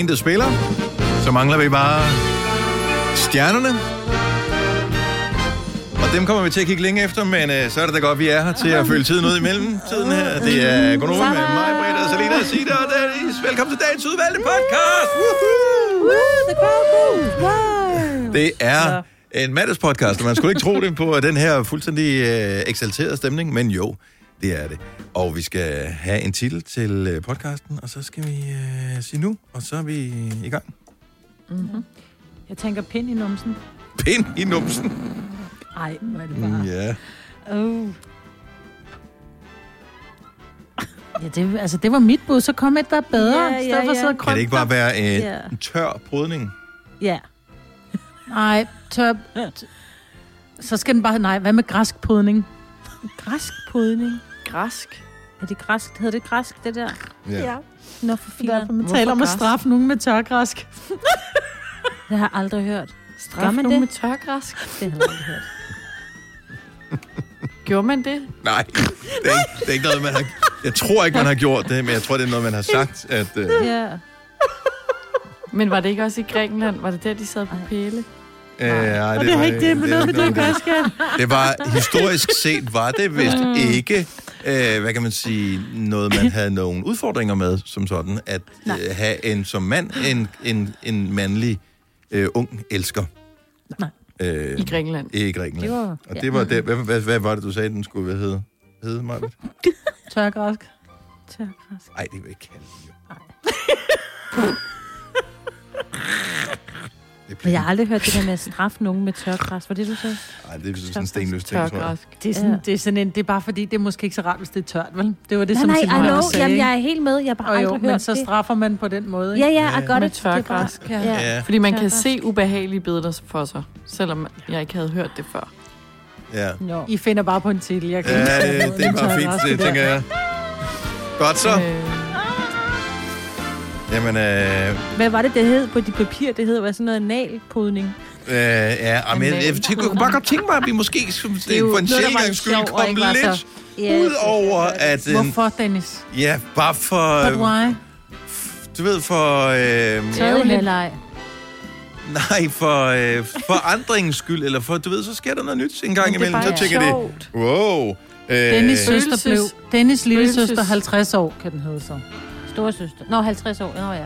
bandet spiller. Så mangler vi bare stjernerne. Og dem kommer vi til at kigge længe efter, men øh, så er det da godt, vi er her til at følge tiden ud imellem tiden her. Det er Gunova med mig, Britta, Selina, Sita og Dennis. Velkommen til dagens udvalgte podcast. Woohoo! The crowd goes. Det er en mandagspodcast, og man skulle ikke tro det på den her fuldstændig øh, eksalterede stemning, men jo, det er det. Og vi skal have en titel til øh, podcasten, og så skal vi øh, sige nu, og så er vi i gang. Jeg tænker pind i numsen. Pind i numsen. Ej, hvor er det bare. Ja. Oh. Ja, det, altså, det var mit bud. Så kom et, der er bedre. Ja, i ja, for ja. og Kan det ikke bare være en Ja. tør brydning? Ja. Nej, tør... Så skal den bare... Nej, hvad med græsk podning? Græsk podning? Græsk. Er det græsk? Hedder det græsk, det der? Ja. Nå, for Det er derfor, man Hvorfor taler om at straffe nogen med tørgræsk. det har jeg aldrig hørt. Straf Gør man nogen det? med tørgræsk. Det har jeg aldrig hørt. Gjorde man det? Nej, det er, ikke, det er ikke noget, man har... Jeg tror ikke, man har gjort det, men jeg tror, det er noget, man har sagt, at... Øh, Ja. Men var det ikke også i Grækenland? Var det der, de sad på pæle? øh, ej, Og det har ikke det med noget med det, gør, skal. Det var, historisk set var det vist ikke, øh, hvad kan man sige, noget, man havde nogle udfordringer med, som sådan, at øh, have en som mand, en, en, en mandlig øh, ung elsker. Nej. Øh, I Grækenland. I Grækenland. Det var- Og det var det, hvad, hvad, hvad, var det, du sagde, den skulle hvad hedde? Hedde mig? Tørgræsk. Tørgræsk. Nej, det vil jeg ikke kalde det, jo. Det Men jeg har aldrig hørt det der med at straffe nogen med tørgræs. Var det, du sagde? Ej, det er sådan en stenløs ting, tror jeg. Det er, sådan, Ja. det er sådan en, det er bare fordi, det er måske ikke så rart, hvis det er tørt, vel? Det var det, Nej, som nej, know. sagde. Jamen, jeg er helt med. Jeg har bare Og aldrig jo, hørt men så det. straffer man på den måde, ikke? Ja, ja. I got Med tørgræsk. Ja. Ja. Fordi man kan se ubehagelige billeder for sig, selvom jeg ikke havde hørt det før. ja. No. I finder bare på en titel. Jeg kan Ja, det, det er bare fint, tørgræs, det tænker jeg. Godt så. Øh, Jamen, øh, Hvad var det, det hed på de papir? Det hedder sådan noget analpodning. øh, ja, men jeg, jeg, jeg kunne bare godt tænke mig, at vi måske for en sjældent gang skyld sjov, og kom ikke var lidt så- Ja, ud over, at... øh, Hvorfor, Dennis? Ja, bare for... But why? Du ved, for... Øh, Tørvehalej. nej, for øh, forandringens skyld, eller for, du ved, så sker der noget nyt en gang er imellem. Så bare tænker det, sjovt. wow. Øh, Dennis søster blev... Dennis lille følelses- søster 50 år, kan den hedde så. Storesøster. Nå, 50 år. Nå ja.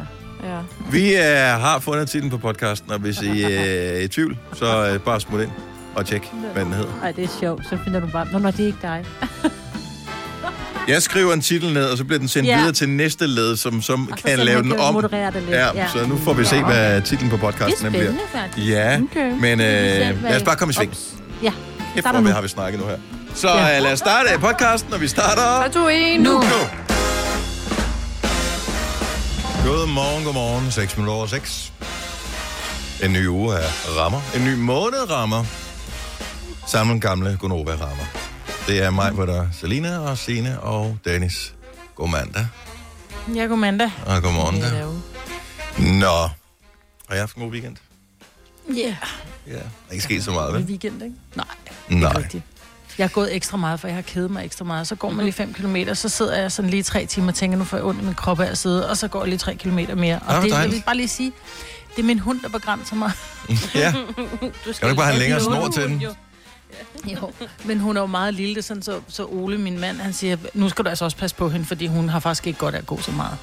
ja. Vi øh, har fundet titlen på podcasten, og hvis I øh, er i tvivl, så øh, bare smut ind og tjek, hvad den hedder. Ej, det er sjovt. Så finder du bare... Nå, nå, det er ikke dig. Jeg skriver en titel ned, og så bliver den sendt Ja. videre til næste led, som, som Og så kan lave den om. det lidt. Ja, så nu får vi se, hvad titlen på Det er podcasten bliver. spændende, faktisk. Ja, Okay. men øh, lad os bare komme i sving. Ups. Ja, Kæft, hvor har vi snakket nu her. Så øh, lad os starte podcasten, og vi starter 3, 2, 1, nu. nu. Godmorgen, godmorgen. 6 minutter over 6. En ny uge er rammer. En ny måned rammer. Sammen gamle Gonova rammer. Det er mig, hvor der er Selina og Sine og Dennis. God mandag Ja, god mandag. og god morgen. Ja, det Nå. Har I haft en god weekend? Ja. Ja. Der er ikke sket så meget, Yeah. vel? weekend, ikke? Nej, Nej. rigtigt. Jeg har gået ekstra meget, for jeg har kedet mig ekstra meget. Så går man lige 5 km, så sidder jeg sådan lige tre timer og tænker, nu får jeg ondt i min krop af at sidde, og så går jeg lige 3 km mere. Og hvor det, jeg vil bare lige sige, det er min hund, der begrænser mig. Ja. Du Kan du ikke bare have en længere snor til den? Jo, men hun er jo meget lille, det sådan, så, så Ole, min mand, han siger, nu skal du altså også passe på hende, fordi hun har faktisk ikke godt af at gå så meget.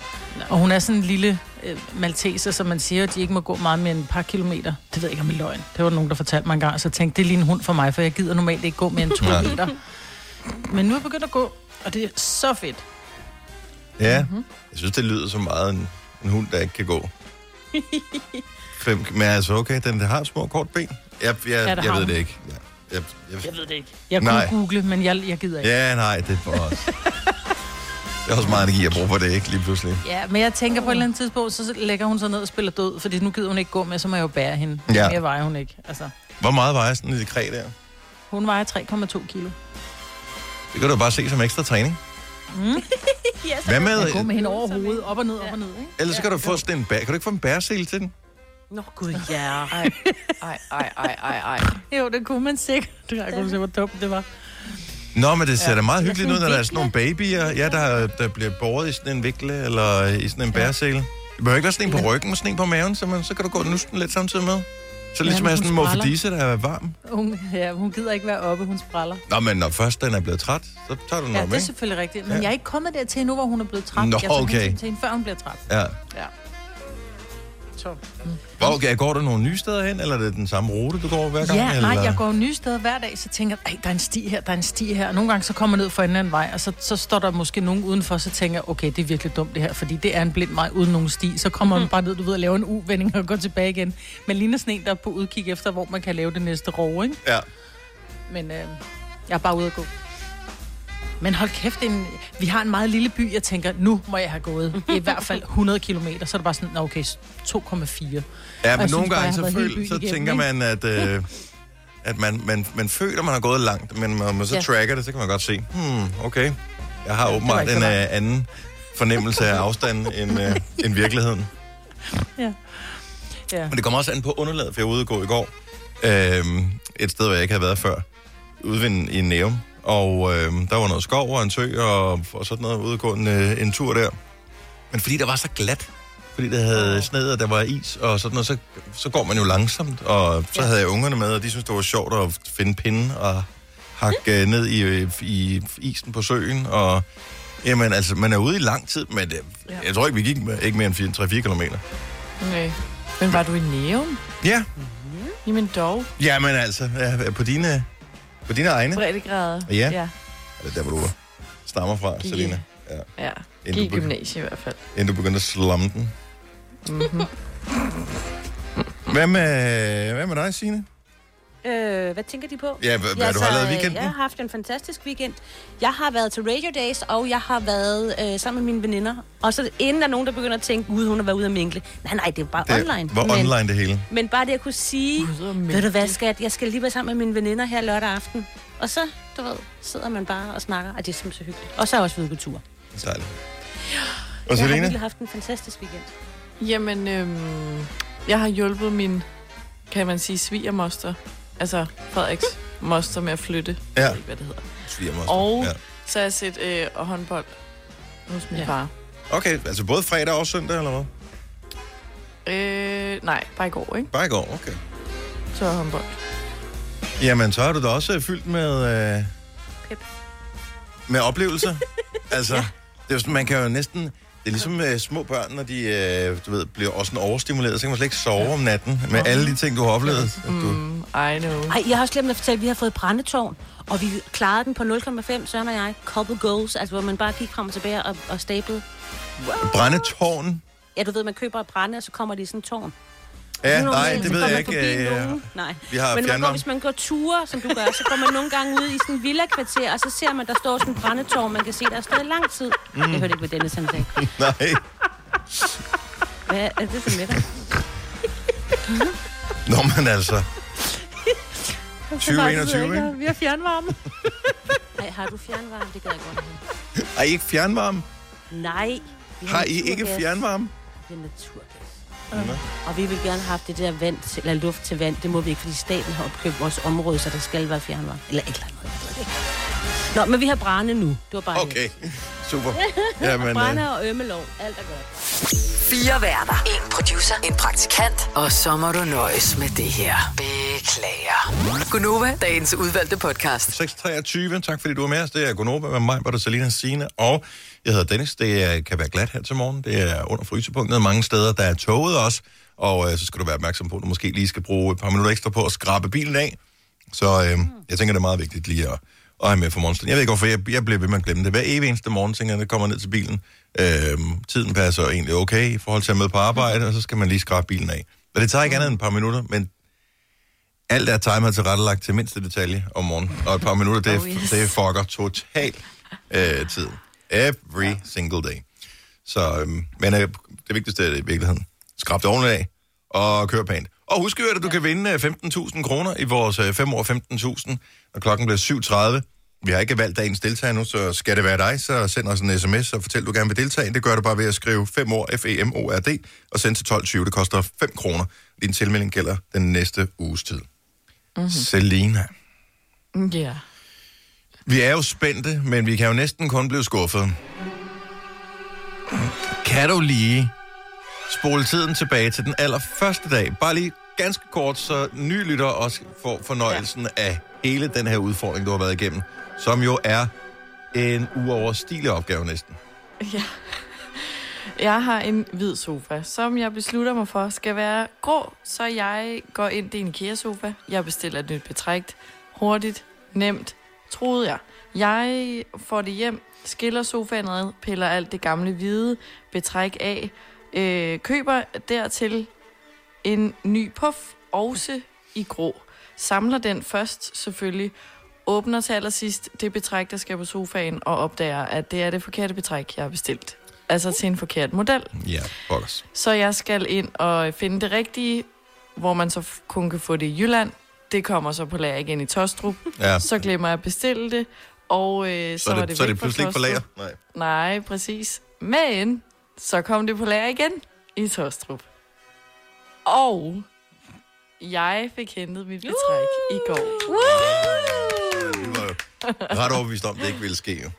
Og hun er sådan en lille øh, malteser, som man siger, at de ikke må gå meget mere end et par kilometer. Det ved jeg ikke om er løgn. Det var nogen, der fortalte mig en gang, så jeg tænkte, det er lige en hund for mig, for jeg gider normalt ikke gå mere end to Nej. meter. Men nu er jeg begyndt at gå, og det er så fedt. Ja. Mhm. Jeg synes, det lyder som meget en, en hund, der ikke kan gå. Fem, men altså, okay, den har små kort ben. Jeg, jeg, Ja, det jeg ved det ikke. Ja. Jeg, jeg, Jeg ved det ikke. Jeg kunne Nej. google, men jeg, jeg gider ikke. ja, nej, det er for os. Det er også meget energi at bruge på det, ikke lige pludselig. Ja, men jeg tænker på et eller andet tidspunkt, så lægger hun sig ned og spiller død, fordi nu gider hun ikke gå med, så må jeg jo bære hende. Ja. Mere vejer hun ikke. Altså, Hvor meget vejer sådan et kræ der? hun vejer 3,2 kilo. Det kan du bare se som ekstra træning. Ja, så Hvad Jeg går med, med hende over hovedet, op og ned, op og ned, ikke? ellers så kan du få sådan en bær. Kan du ikke få en bærsel til den? Nå, gud, ja. Ej, ej, ej, ej, ej. Jo, det kunne man sikkert. Jeg kunne se, hvor dumt det var. Nå, men det ser da meget Ja, hyggeligt ud, når der er sådan nogle babyer, ja, der, der bliver båret i sådan en vikle eller i sådan en bærsel. Det behøver ikke være sådan en på ryggen, men sådan en på maven, så, man, så kan du gå og nusse den lidt samtidig med. Så ligesom men er sådan en morfadisse, der er varm. Hun, ja, hun gider ikke være oppe, hun spræller. Nå, men når først den er blevet træt, så tager du den Ja, op, det er ikke? selvfølgelig rigtigt. Men Ja. ja. jeg er ikke kommet dertil nu, hvor hun er blevet træt. Nå, jeg tager okay. hensyn til hende, før hun bliver træt. Ja. Ja. Så. Hvor, okay, går du nogle nye steder hen, eller er det den samme rute, du går hver gang? Ja, eller? nej, jeg går nye steder hver dag, så tænker jeg, "Ej, der er en sti her, der er en sti her. Og nogle gange så kommer jeg ned for en anden vej, og så, så står der måske nogen udenfor, så tænker jeg, okay, det er virkelig dumt det her, fordi det er en blind vej uden nogen sti. Så kommer man bare ned, du ved, og laver en uvending og går tilbage igen. Men ligner sådan en, der er på udkig efter, hvor man kan lave det næste rov, ikke? Ja. Men øh, jeg er bare ude at gå. Men hold kæft, en, vi har en meget lille by, jeg tænker, nu må jeg have gået i hvert fald 100 km, så er det bare sådan, "Nå, okay, 2,4. Ja, Og men nogle gange så, føl, så igennem, tænker ikke? man, at, øh, at man, man, man føler, man har gået langt, men når man så Ja. tracker det, så kan man godt se, hmm, okay, jeg har åbenbart en øh, anden fornemmelse af afstanden end, øh, end virkeligheden. Ja. ja. Men det kommer også an på underlaget, for jeg var ude at gå i går. Øhm, et sted, hvor jeg ikke havde været før. Ude ved en, i Næum. Og øhm, der var noget skov og en sø og, og sådan noget ude at gå en, øh, en tur der. Men fordi der var så glat, fordi det havde sneet, og der var is og sådan noget, så, så går man jo langsomt. Og så Ja. havde jeg ungerne med, og de synes det var sjovt at finde pinde og hakke øh, ned i, i isen på søen. Og jamen, altså, man er ude i lang tid, men det, Ja. jeg tror ikke, vi gik med, ikke mere end 3-4 kilometer. Okay. Men var du i Neum? Ja, Jamen dog. Jamen altså, ja, på dine, på dine egne. Breddegrader. Ja. ja. Eller der, hvor du stammer fra, i- Selina. Ja. Ja. Begy- gymnasie i hvert fald. Inden du begyndte at slumme den. Mm-hmm. Hvad med, hvad med dig, Signe? Øh, hvad tænker de på? Ja, hvad, hvad du har lavet i weekenden? Jeg har haft en fantastisk weekend. Jeg har været til Radio Days, og jeg har været øh, sammen med mine veninder. Og så inden der er nogen, der begynder at tænke, gud, hun har været ude at minkle. Nej, nej, det er bare det online. var men, online det hele. men bare det at kunne sige, ved du hvad, skat, jeg skal lige være sammen med mine veninder her lørdag aften. Og så, du ved, sidder man bare og snakker, og det er simpelthen så hyggeligt. Og så har jeg også været på tur. Dejligt. Og Jeg har virkelig haft en fantastisk weekend. Jamen, øhm, jeg har hjulpet min, kan man sige, svigermoster. Altså Frederiks moster med at flytte. Ja. Jeg ved ikke, hvad det hedder. Svigermoster. Og Ja. så har jeg set øh, håndbold hos min Ja. ja. far. Okay, altså både fredag og søndag, eller hvad? Øh, nej, bare i går, ikke? Bare i går, okay. Så var håndbold. Jamen, så har du da også fyldt med... Øh, Pep. med oplevelser. altså, det er man kan jo næsten... Det er ligesom øh, små børn, når de øh, du ved, bliver også sådan overstimuleret, så kan man slet ikke sove om natten med alle de ting, du har oplevet. At du, Mm, I know. Ej, jeg har også glemt at fortælle, at vi har fået brændetårn, og vi klarede den på 0,5, Søren og jeg. Couple goals, altså hvor man bare gik frem og tilbage og, og stablede. Brændetårn. Ja, du ved, man køber et brænde, og så kommer de i sådan en tårn. Ja, nej, det så ved jeg ikke. øh, nogen. Nej. Vi har Men man går, fjernvarme. hvis man går ture, som du gør, så går man nogle gange ud i sådan en villa-kvarter, og så ser man, der står sådan en brændetårn, man kan se, der er stået i lang tid. Mm. Jeg hørte ikke, hvad Dennis han sagde. Nej. Hvad er det så med dig? Nå, men altså. 2021, ikke? Vi har fjernvarme. Ej, har du fjernvarme? Det gad jeg godt have. Har I ikke fjernvarme? Nej. vi Har I ikke naturgas. fjernvarme? Det er naturgas. Og vi vil gerne have det der vand til, eller luft til vand. Det må vi ikke, fordi staten har opkøbt vores område, så der skal være fjernvarme. Eller et eller andet. ikke. Nå, men vi har brænde nu. Det var bare Okay, super. Jamen, øh, Brænde og ømmelov. Alt er godt. Fire værter. En producer. En praktikant. Og så må du nøjes med det her. Beklager. Gunova, dagens udvalgte podcast. 6.23, tak fordi du er med os. Det er Gunova med mig, Bette Salina Signe, og jeg hedder Dennis. Det er, kan være glat her til morgen. Det er under frysepunktet mange steder. Der er toget også, og øh, så skal du være opmærksom på, at du måske lige skal bruge et par minutter ekstra på at skrabe bilen af. Så øh, jeg tænker, det er meget vigtigt lige at, at have med for morgenstunden. Jeg ved ikke, hvorfor jeg, jeg bliver ved med at glemme det. Hver evig eneste morgen, tænker jeg, når jeg kommer ned til bilen. Øh, tiden passer egentlig okay i forhold til at med på arbejde, og så skal man lige skrabe bilen af. Og det tager ikke andet end et par minutter, men alt er timet tilrettelagt til mindste detalje om morgenen. Og et par minutter, det, Oh, yes. det fucker totalt øh, tiden. Every single day. Så, øhm, men øh, det vigtigste er i virkeligheden, skrab det ordentligt af, og kør pænt. Og husk jo, at du kan vinde øh, 15.000 kroner i vores øh, 5 år 15.000, når klokken bliver 7.30. Vi har ikke valgt dagens deltager nu, så skal det være dig, så send os en sms og fortæl, du gerne vil deltage. Det gør du bare ved at skrive 5 år F-E-M-O-R-D og send til 12.20. Det koster 5 kroner. Din tilmelding gælder den næste uges tid. Mm-hmm. Selina. Ja. Vi er jo spændte, men vi kan jo næsten kun blive skuffet. Kan du lige spole tiden tilbage til den allerførste dag. Bare lige ganske kort, så nye lytter også får fornøjelsen ja. af hele den her udfordring, du har været igennem, som jo er en uoverstigelig opgave næsten. Ja. Jeg har en hvid sofa, som jeg beslutter mig for skal være grå, så jeg går ind i en IKEA-sofa. Jeg bestiller et nyt betræk. Hurtigt, nemt, troede jeg. Jeg får det hjem, skiller sofaen ad, piller alt det gamle hvide betræk af, øh, køber dertil en ny puff, også i grå. Samler den først selvfølgelig, åbner til allersidst det betræk, der skal på sofaen, og opdager, at det er det forkerte betræk, jeg har bestilt. Altså til en forkert model. Ja, bokkers. Så jeg skal ind og finde det rigtige, hvor man så kun kan få det i Jylland. Det kommer så på lager igen i Tostrup. Ja. Så glemmer jeg at bestille det, og øh, så, Så, var det, det så er det pludselig ikke på lager? Nej. Nej, præcis. Men så kom det på lager igen i Tostrup. Og jeg fik hentet mit betræk i går. Vi var jo ret overbevist om, at det ikke ville ske.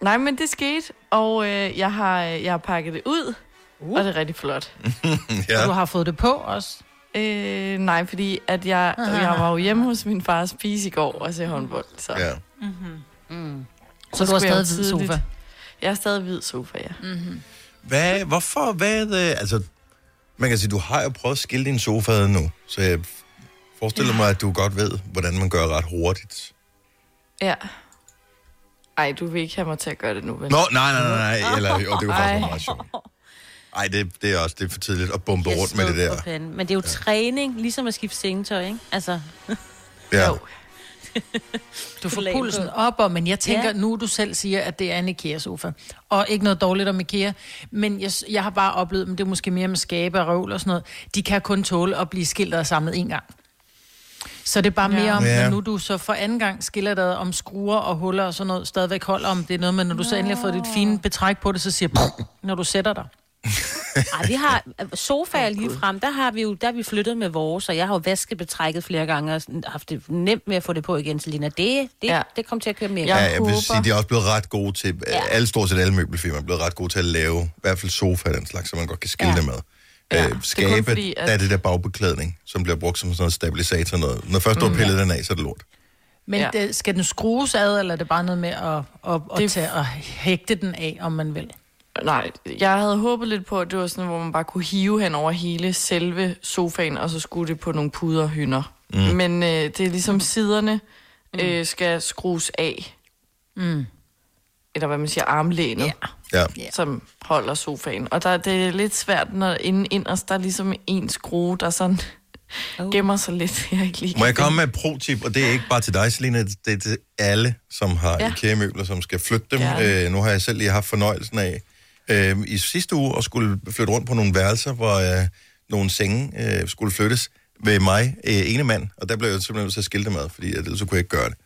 Nej, men det skete, og øh, jeg, har, jeg har pakket det ud, uh. og det er rigtig flot. ja. Du har fået det på også. Øh, nej, fordi at jeg, jeg var jo hjemme hos min fars spise i går og se håndbold. Så ja. Så, du har stadig hvid sofa. jeg er stadig hvid sofa, ja. Hvad, hvorfor, hvad, øh, altså, man kan sige, du har jo prøvet at skille din sofa nu, så jeg forestiller mig, at du godt ved, hvordan man gør ret hurtigt. Ja. Ej, du vil ikke have mig til at gøre det nu, vel? Nå, nej, nej, nej, nej. Eller, jo, det er jo faktisk meget sjovt. Ej, det, det er også det er for tidligt at bombe rundt med det der. panden. Men det er jo træning, ligesom at skifte sengetøj, ikke? Altså, Ja. Jo. Du får pulsen op, og, men jeg tænker, Ja. ja. nu du selv siger, at det er en IKEA-sofa. Og ikke noget dårligt om IKEA, men jeg, jeg har bare oplevet, men det er måske mere med skabe og røvl og sådan noget, de kan kun tåle at blive skilt og samlet en gang. Så det er bare Ja. mere om, Ja. når nu du så for anden gang skiller dig om skruer og huller og sådan noget, stadigvæk holder om det er noget, men når du så endelig har fået dit fine betræk på det, så siger jeg, når du sætter dig. ej, vi har sofaer lige frem, der har vi jo der har vi flyttet med vores, og jeg har jo vasket betrækket flere gange og haft det nemt med at få det på igen, Selina. Det, det, Ja. det kom til at køre mere. Ja. Ja, jeg vil sige, de er også blevet ret gode til, ja. Alle stort set alle møbelfirmaer er blevet ret gode til at lave, i hvert fald sofa den slags, så man godt kan skille. Ja. det med. Ja, det er øh, skabe, fordi, at- der er det der bagbeklædning, som bliver brugt som sådan noget stabilisator noget. Når først du har pillet den af, så er det lort. Men Ja. ja. det, skal den skrues ad, eller er det bare noget med at, at, at, Det- tage, at hægte den af, om man vil? Nej, jeg havde håbet lidt på, at det var sådan, hvor man bare kunne hive hen over hele selve sofaen, og så skulle det på nogle puderhynder. Mm. Men øh, det er ligesom siderne øh, skal skrues af. Mm. Eller hvad man siger, armlænet. Ja. Ja. som holder sofaen. Og der, det er lidt svært, når inden inderst, der er ligesom en skrue, der sådan Oh. gemmer sig lidt. Jeg ikke lige Må jeg komme med et pro-tip, og det er ikke bare til dig, Selina, det er til alle, som har ja. Ja. IKEA-møbler, som skal flytte dem. Gerne. Øh, nu har jeg selv lige haft fornøjelsen af øh, i sidste uge at skulle flytte rundt på nogle værelser, hvor øh, nogle senge øh, skulle flyttes ved mig, øh, ene mand, og der blev jeg simpelthen nødt til at skille dem ad, fordi at ellers så kunne jeg ikke gøre det.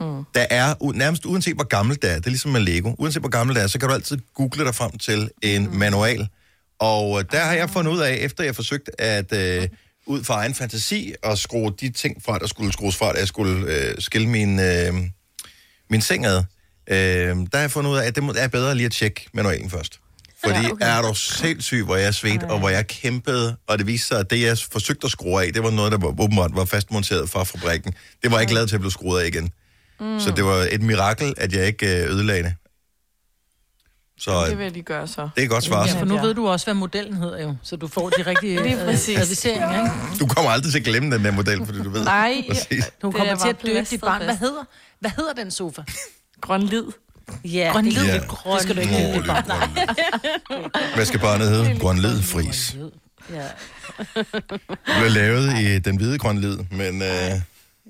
Mm. Der er, nærmest uanset hvor gammelt det er, det er ligesom med Lego, uanset hvor gammelt det er, så kan du altid google dig frem til en mm. manual. Og øh, der har jeg fundet ud af, efter jeg forsøgt at øh, ud fra egen fantasi og skrue de ting fra, der skulle skrues fra, da jeg skulle øh, skille min, øh, min seng ad, øh, der har jeg fundet ud af, at det må- er bedre lige at tjekke manualen først. Fordi ja, okay. er du sindssyg, hvor jeg svedte, og hvor jeg kæmpede, og det viste sig, at det, jeg forsøgte at skrue af, det var noget, der var, åbenbart var fastmonteret fra fabrikken. Det var ikke lavet til at blive skruet af igen. Mm. Så det var et mirakel, at jeg ikke øh, ødelagde det. Så Det øh, vil lige gøre så. det er godt svar. Ja, for nu ved du også, hvad modellen hedder jo, så du får de rigtige Lige øh, ikke? Du kommer aldrig til at glemme den der model, fordi du ved. Nej, Præcis. Du Det kommer er til at døbe dit barn. Hvad hedder, hvad hedder den sofa? grøn lid. Ja, Grøn det lid. er Ja. grøn. Det skal du ikke hedde dit barn. Hvad skal barnet hedde? Grønlid fris. Ja. Det blev lavet i den hvide grønlid, men øh,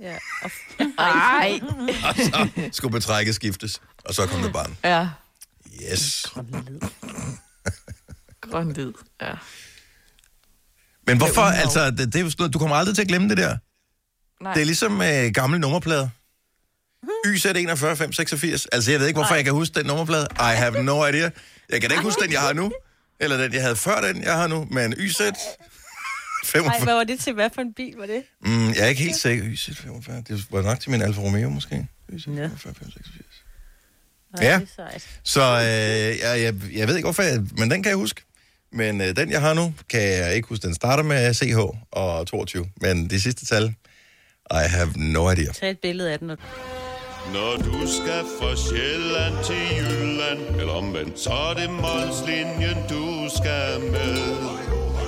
Ja. Og Nej. og så skulle betrækket skiftes, og så kom der barn. Ja, Yes. grøn lid. Ja. Men hvorfor, altså, det, det er jo sådan noget, du kommer aldrig til at glemme det der. Nej. Det er ligesom øh, gamle nummerplader. YZ 41 586. Altså, jeg ved ikke, hvorfor jeg kan huske den nummerplade. I have no idea. Jeg kan da ikke huske den, jeg har nu. Eller den, jeg havde før den, jeg har nu. Men YZ Ej, 45... hvad var det til? Hvad for en bil var det? Mm, jeg er ikke helt sikker. YZ 45. Det var nok til min Alfa Romeo, måske. YZ Ja. 45 586. Ej, Ja. det sejt. Så øh, jeg, jeg, jeg ved ikke, hvorfor jeg... Men den kan jeg huske. Men øh, den, jeg har nu, kan jeg ikke huske. Den starter med CH og 22. Men de sidste tal, I have no idea. Tag et billede af den. Og... Når du skal fra Sjælland til Jylland, eller omvendt, så er det Molslinjen, du skal med.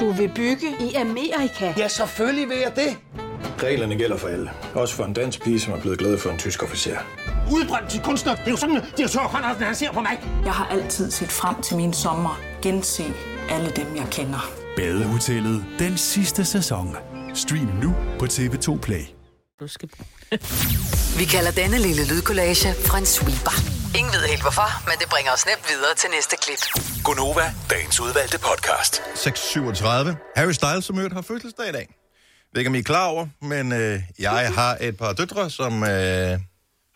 Du vil bygge i Amerika? Ja, selvfølgelig vil jeg det. Reglerne gælder for alle. Også for en dansk pige, som er blevet glad for en tysk officer. Udbrændt til kunstner. Det er jo sådan, de har tørt, han ser på mig. Jeg har altid set frem til min sommer. Gense alle dem, jeg kender. Badehotellet den sidste sæson. Stream nu på TV2 Play. Du skal... Vi kalder denne lille lydkollage en sweeper. Ingen ved helt hvorfor, men det bringer os nemt videre til næste klip. Gonova, dagens udvalgte podcast. 6.37. Harry Styles, som øvrigt har fødselsdag i dag. Jeg ved ikke, om I er klar over, men øh, jeg har et par døtre, som øh,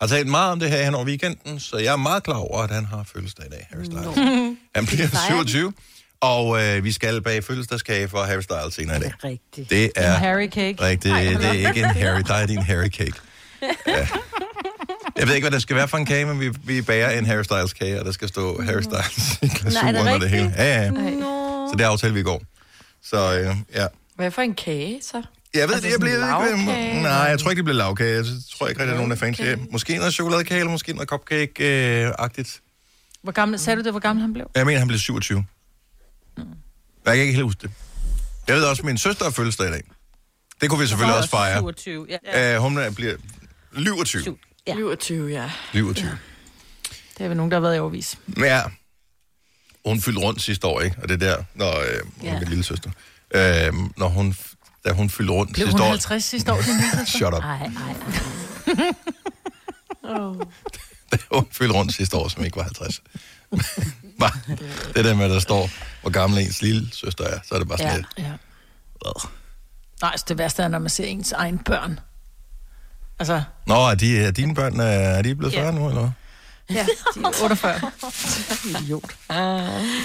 har talt meget om det her hen over weekenden, så jeg er meget klar over, at han har fødselsdag i dag, Harry Styles. Han bliver 27, og øh, vi skal bage fødselsdagskage for Harry Styles senere i dag. Rigtigt. Det er En Harry cake. rigtigt. Det er ikke en Harry, der er din Harry cake. Ja. Jeg ved ikke, hvad det skal være for en kage, men vi, vi bager en Harry Styles kage, og der skal stå Harry Styles i glasuren og det hele. Ja, ja. Nå. Så det aftalte vi i går. Så øh, ja. Hvad for en kage, så? Jeg ved Altså det, jeg bliver ikke... lavkage, Nej, jeg tror ikke, det bliver lavkage. Jeg tror ikke rigtig, der er nogen, der er fancy. Måske noget chokoladekage, eller måske noget cupcake-agtigt. Hvor gammel, sagde du det, hvor gammel han blev? Jeg mener, han blev 27. Jeg kan ikke helt huske det. Jeg ved også, at min søster har fødselsdag i dag. Det kunne vi selvfølgelig også fejre. 27, ja. Uh, hun er- bliver 27. Ja. 27, ja. 27. Det er vi nogen, der har været i overvis. Ja. Hun fyldte rundt sidste år, ikke? Og det er der, når øh, hun Ja. er min lille søster. Øh, når hun, da hun fyldte rundt Blev sidste hun år... 50 sidste år, din lille søster? Shut up. Ej, ej, ej. Da hun fyldte rundt sidste år, som ikke var 50. Bare det der med, at der står, hvor gammel ens lille søster er, så er det bare sådan Ja. lidt... Ja. Nej, så det værste er, når man ser ens egen børn. Altså, Nå, er, de, er dine børn er, er de blevet Ja. 40 nu, eller hvad? ja, de er 48. Idiot.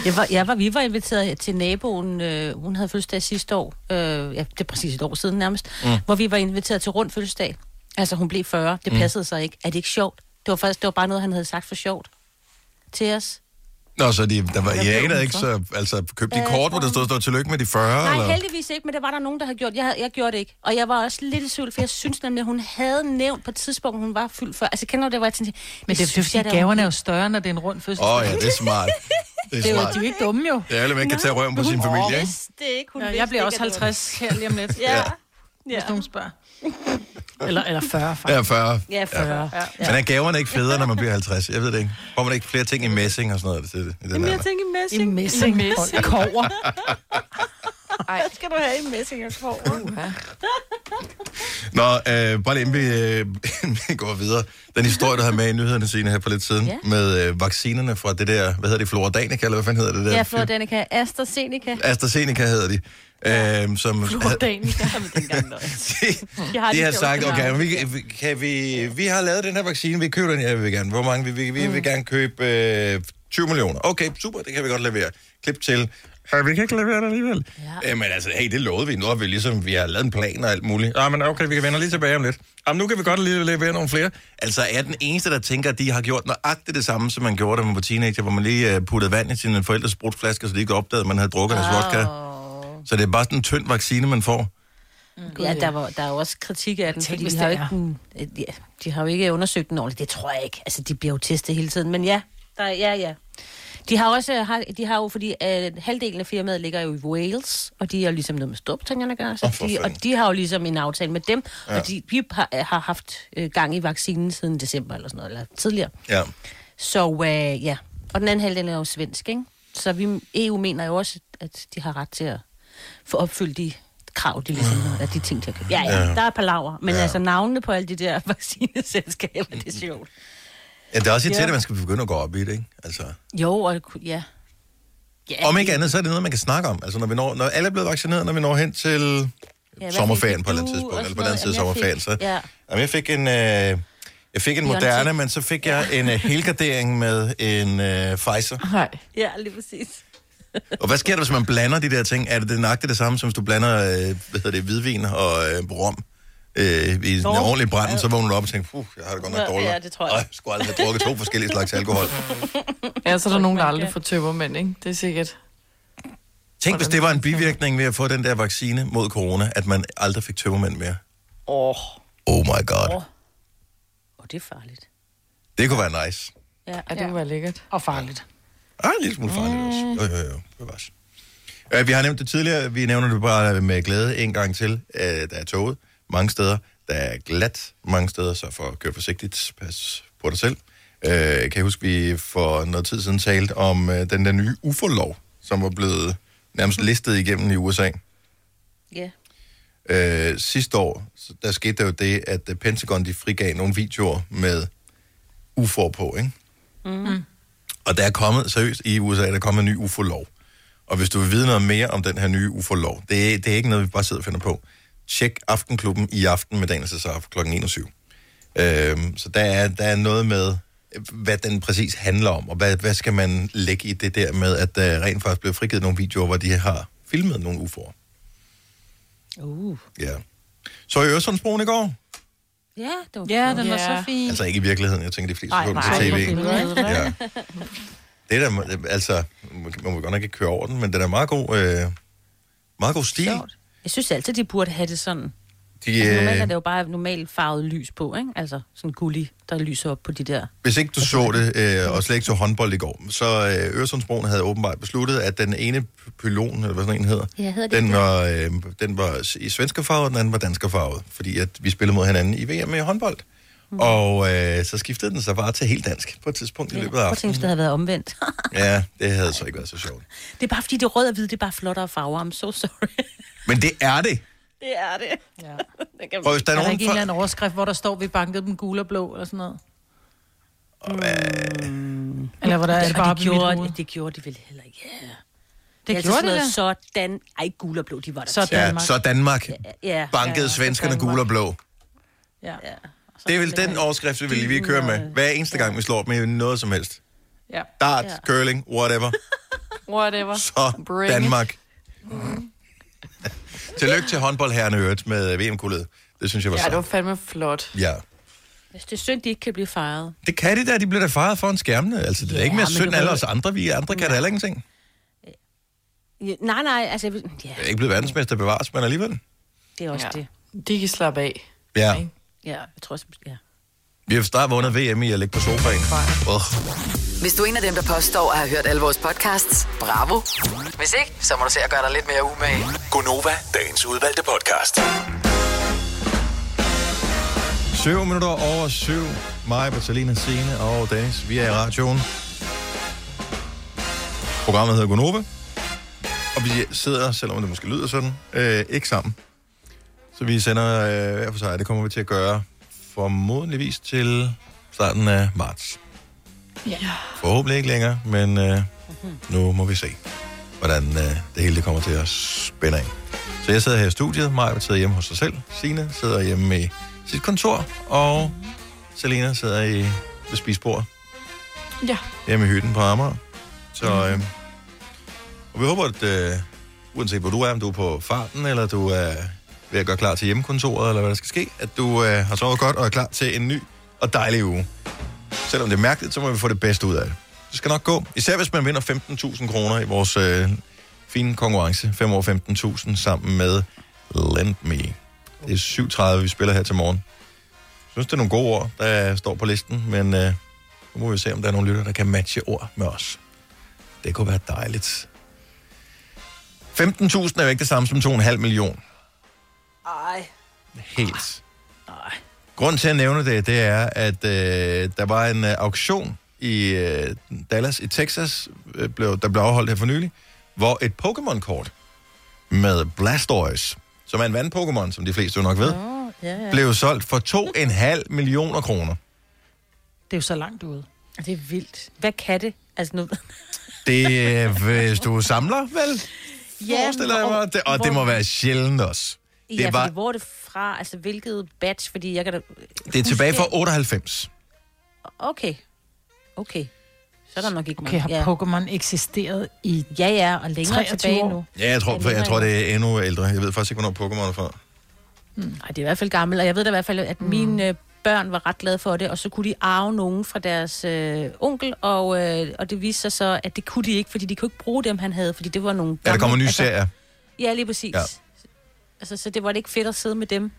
Jeg var, jeg var, vi var inviteret til naboen, øh, hun havde fødselsdag sidste år, øh, ja, det er præcis et år siden nærmest, mm. hvor vi var inviteret til rund fødselsdag. Altså hun blev 40, det passede sig ikke. Er det ikke sjovt? Det var faktisk det var bare noget, han havde sagt for sjovt til os. Nå, så de, der var, anede hun ikke, så altså, købte de Øh, kort, hvor der stod, stod tillykke med de 40, Nej, eller? heldigvis ikke, men det var der nogen, der havde gjort. Jeg, jeg gjorde det ikke. Og jeg var også lidt i tvivl, for jeg synes nemlig, at hun havde nævnt på et tidspunkt, hun var fyldt før. Altså, kender du det, hvor jeg tænkte, Men det, det er synes fordi, jeg da, gaverne er jo større, når det er en rund fødselsdag. Åh oh, ja, det er smart. Det er Det er jo, smart. de er jo ikke dumme jo. Det er ærligt, man kan tage røven på sin familie, ikke? det ikke. Hun Ja, jeg bliver også at det var- 50 her lige om lidt, Ja. hvis nogen spørger. Eller, eller 40, faktisk. Ja, 40. Ja, 40. Ja. Men er gaverne ikke federe, når man bliver 50? Jeg ved det ikke. Får man ikke flere ting i messing og sådan noget til det? I den Jamen, jeg alder? tænker messing. En messing. messing. Kover. Ej, skal du have en messing og kover? uha. Nå, øh, bare lige inden vi, øh, inden vi går videre. Den historie, du havde med i nyhederne senere her for lidt siden, Ja. med øh, vaccinerne fra det der, hvad hedder det, Floradanica, eller hvad fanden hedder det der? Ja, for Danica. AstraZeneca. AstraZeneca hedder de. Øh, som, Danica. Jamen, dengang løg. de, har de det har sagt, okay, vi, vi- kan vi, vi har lavet den her vaccine, vi køber den, ja, vi vil gerne. Hvor mange? Vi, vi, vi vil gerne købe øh, 20 millioner. Okay, super, det kan vi godt levere. Klip til. Ja, vi kan ikke levere det alligevel. Ja. Øh, men altså, hey, det lovede vi. Nu har vi ligesom, vi har lavet en plan og alt muligt. Ja, men okay, vi kan vende lige tilbage om lidt. Jamen, nu kan vi godt lige levere nogle flere. Altså, er jeg den eneste, der tænker, at de har gjort nøjagtigt det samme, som man gjorde, da man var teenager, hvor man lige uh, puttede vand i sine forældres sprutflasker, så de ikke opdagede, at man havde drukket deres vodka. Så det er bare sådan en tynd vaccine, man får. Ja, der, var, der er jo også kritik af den, Tænk, fordi de har, ikke, den- øh, ja, de har jo ikke undersøgt den ordentligt. Det tror jeg ikke. Altså, de bliver jo testet hele tiden. Men ja, der, ja, ja. De har også, har, de har jo, fordi uh, halvdelen af firmaet ligger jo i Wales, og de er ligesom noget med Storbritannien at gøre, så for de, og de har jo ligesom en aftale med dem, Ja. og de, de har, har haft uh, gang i vaccinen siden december eller sådan noget, eller tidligere. Ja. Så uh, ja, og den anden halvdel er jo svensk, ikke? Så vi, EU mener jo også, at de har ret til at få opfyldt de krav, de ligesom har, at de ting, de har købt. Ja, ja, Ja. der er palaver, men Ja. ja. altså navnene på alle de der vaccineselskaber, det er sjovt. ja, det er også irriterende, Ja. at man skal begynde at gå op i det, ikke? Altså, Jo, og ja. ja om ikke andet, så er det noget, man kan snakke om. Altså, når, vi når, når alle er blevet vaccineret, når vi når hen til hvad sommerferien på et eller andet tidspunkt, eller på den noget? Jamen, jeg sommerferien, så... ja. Jamen, jeg fik en... Øh, jeg fik en moderne, men så fik jeg en uh, helgardering med en uh, Pfizer. Nej. Ja, lige præcis. Og hvad sker der, hvis man blander de der ting? Er det det nøjagtigt det samme, som hvis du blander øh, hvad hedder det, hvidvin og øh, rom øh, i en ordentlig brand, så vågner du op og tænker, puh, jeg har det godt nok Ja, dårligt. ja, det tror jeg. Ej, jeg skulle aldrig have drukket to forskellige slags alkohol. Ja, så er der nogen, der aldrig får tømmermænd, ikke? Det er sikkert. Tænk, hvis det var en bivirkning ved at få den der vaccine mod corona, at man aldrig fik tømmermænd mere. Åh. Oh my god. Åh, oh, det er farligt. Det kunne være nice. Ja, Ja, det kunne være lækkert. Og farligt. Ah, en lille smule farligt også. Jo, jo, jo. Bevares. Øh, vi har nævnt det tidligere. Vi nævner det bare med glæde en gang til. Øh, der er toget mange steder. Der er glat mange steder, så for at køre forsigtigt, pas på dig selv. Øh, kan jeg huske, vi for noget tid siden talte om den der nye UFO-lov, som var blevet nærmest listet igennem i USA. Ja. Øh, sidste år, så der skete der jo det, at Pentagon de frigav nogle videoer med UFO'er på, ikke? Mm. Og der er kommet, seriøst, i USA, der er kommet en ny UFO-lov. Og hvis du vil vide noget mere om den her nye UFO-lov, det er, det er ikke noget, vi bare sidder og finder på. Tjek Aftenklubben i aften med Daniel Cesar kl. 21. Øhm, så der er, der er noget med, hvad den præcis handler om, og hvad, hvad skal man lægge i det der med, at der rent faktisk blev frigivet nogle videoer, hvor de har filmet nogle UFO'er. Uh. Ja. Så i Øresundsbroen i går? Ja, det var Ja, den var Ja. så fin. Altså ikke i virkeligheden, jeg tænker, de fleste Nej, så den på nej, tv. nej. Ja. Det er da, altså, man må godt nok ikke køre over den, men det er da meget god, øh, meget god stil. Sjovt. Jeg synes altid, de burde have det sådan. De, Altså, normalt er øh, det jo bare normalt farvet lys på, ikke? Altså sådan gullig, der lyser op på de der. hvis ikke du så det, øh, og slet ikke så håndbold i går, så øh, Øresundsbroen havde åbenbart besluttet, at den ene pylon, eller hvad sådan en hedder, Ja, hedder det den var, øh, den var i svenske farve, og den anden var danske farve, fordi at vi spillede mod hinanden i VM i håndbold. Mm. Og øh, så skiftede den sig bare til helt dansk på et tidspunkt i Ja. løbet af Prøv at tænke, hvis aftenen. det havde været omvendt. Ja, det havde så ikke været så sjovt. det er bare fordi, det røde og hvide, det er bare flottere farver. I'm so sorry. Men det er det. det er det. Ja. det kan Og hvis der er Er der ikke en eller anden overskrift, hvor der står, vi bankede dem gule og blå, eller sådan noget? Eller hvor der er det bare de i mit gjorde, hoved? det gjorde de vel heller ikke. Ja. Det er gjorde altid de sådan da. noget Sådan, ej, gul og blå, de var der Så til. Ja, Danmark. så Danmark Ja, bankede Ja, svenskerne Danmark. gule og blå. Ja. ja. Det er vel den overskrift, vi vil lige køre med. Hver eneste gang, vi slår i noget som helst. Ja. Dart, Ja. curling, whatever. Whatever. Så Bring Danmark. Tillykke til håndboldherrene øvrigt med VM-guldet. Det synes jeg var Ja, det var fandme flot. Ja. Hvis det er synd, de ikke kan blive fejret. Det kan de da, de bliver da fejret foran skærmene. Altså, det er Ja, ikke mere synd du alle os andre. Vi andre kan da heller ingenting. Ja, Nej, nej, altså, ja, Jeg er ikke blevet verdensmester bevares, men alligevel. det er også Ja. det. De kan slappe af. Ja. Ikke? Ja, jeg tror også, ja. Vi har snart vundet VM i at ligge på sofaen. Oh. Hvis du er en af dem, der påstår at have hørt alle vores podcasts, bravo. Hvis ikke, så må du se at gøre dig lidt mere umage. Gonova, dagens udvalgte podcast. 7 minutter over 7. Mig, Bertalina, Signe og Dennis. Vi er i radioen. Programmet hedder Gonova. Og vi sidder, selvom det måske lyder sådan, øh, ikke sammen. Så vi sender øh, hver for sig. Det kommer vi til at gøre formodentligvis til starten af marts. Ja. Forhåbentlig ikke længere, men øh, nu må vi se, hvordan øh, det hele det kommer til at spænde af. Så jeg sidder her i studiet, Maja sidder hjemme hos sig selv, Signe sidder hjemme i sit kontor, og Selena sidder i ved spisbordet Ja. hjemme i hytten på Amager. Så øh, og vi håber, at øh, uanset hvor du er, om du er på farten, eller du er ved at gøre klar til hjemmekontoret, eller hvad der skal ske, at du øh, har sovet godt og er klar til en ny og dejlig uge. Selvom det er mærkeligt, så må vi få det bedste ud af det. Det skal nok gå. Især hvis man vinder 15.000 kroner i vores øh, fine konkurrence. 5 år 15.000 sammen med Lend Me. Det er 7.30, vi spiller her til morgen. Jeg synes, det er nogle gode ord, der står på listen, men øh, nu må vi se, om der er nogle lytter, der kan matche ord med os. Det kunne være dejligt. 15.000 er jo ikke det samme som 2,5 millioner. Ej. Helt. Grunden til at nævne det, det er, at øh, der var en øh, auktion i øh, Dallas i Texas, øh, blev, der blev afholdt her for nylig, hvor et Pokémon-kort med Blastoise, som er en vand-Pokémon, som de fleste jo nok ved, Oh, ja, ja. blev solgt for 2,5 millioner kroner. Det er jo så langt ude. Det er vildt. Hvad kan det? Altså nu... Det er, hvis du samler, vel? Ja, Forestiller jeg mig. Det, og det må være sjældent også. Det, ja, var, fordi hvor er det fra? Altså hvilket batch? Fordi jeg kan da... det er tilbage fra huske- 98. Okay. Okay. Så er der nok ikke Okay, har ja. Pokémon eksisteret i Ja, ja, og længere 23 tilbage år? nu. Ja, jeg tror, for jeg tror, det er endnu ældre. Jeg ved faktisk ikke, hvornår Pokémon er fra. Nej, det er i hvert fald gammelt, og jeg ved da i hvert fald, at mm. mine øh, børn var ret glade for det, og så kunne de arve nogen fra deres øh, onkel, og, øh, og det viste sig så, at det kunne de ikke, fordi de kunne ikke bruge dem, han havde, fordi det var nogle Ja, der kommer nye altså, serier. Ja, lige præcis. Ja. Ja. Altså, så det var det ikke fedt at sidde med dem,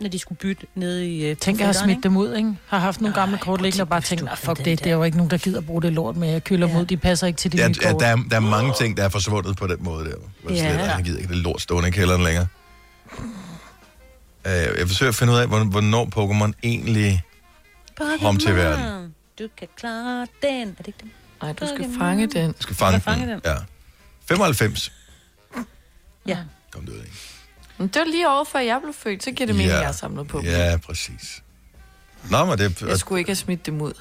når de skulle bytte nede i... Øh, Tænk, jeg har forfatteren, smidt dem ud, ikke? Har haft nogle gamle kort liggende og bare tænkt, "Ah, fuck det, det er jo ikke nogen, der gider bruge det lort med. Jeg kylder dem ud, de passer ikke til de Ja, nye ja, kort. der, er, der er mange ting, der er forsvundet på den måde der. Hvor Ja. ja. Jeg gider ikke det lort stående i kælderen længere. Uh, jeg forsøger at finde ud af, hvorn- hvornår Pokémon egentlig kom til verden. Du kan klare den. Er det ikke den? Nej, du skal fange den. Du skal fange, skal fange den. Ja. 95. Ja. Kom det ud, ikke? Men det var lige over før jeg blev født, så giver det mening, Ja. at jeg har samlet på dem. Ja, præcis. Nå, men det, Jeg skulle ikke have smidt dem ud.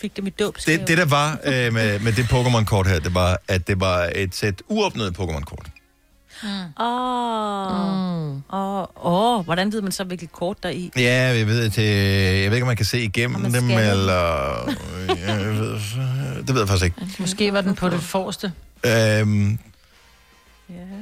Fik dem i dåb. det, det der var øh, med, med det Pokémon-kort her, det var, at det var et sæt uopnåede Pokémon-kort. Åh, åh, åh, hvordan ved man så, hvilket kort der er i? Ja, jeg ved, øh, jeg ved ikke, om man kan se igennem dem, skal. eller... Jeg ved, det ved jeg faktisk ikke. Måske var den på det forreste. Øhm,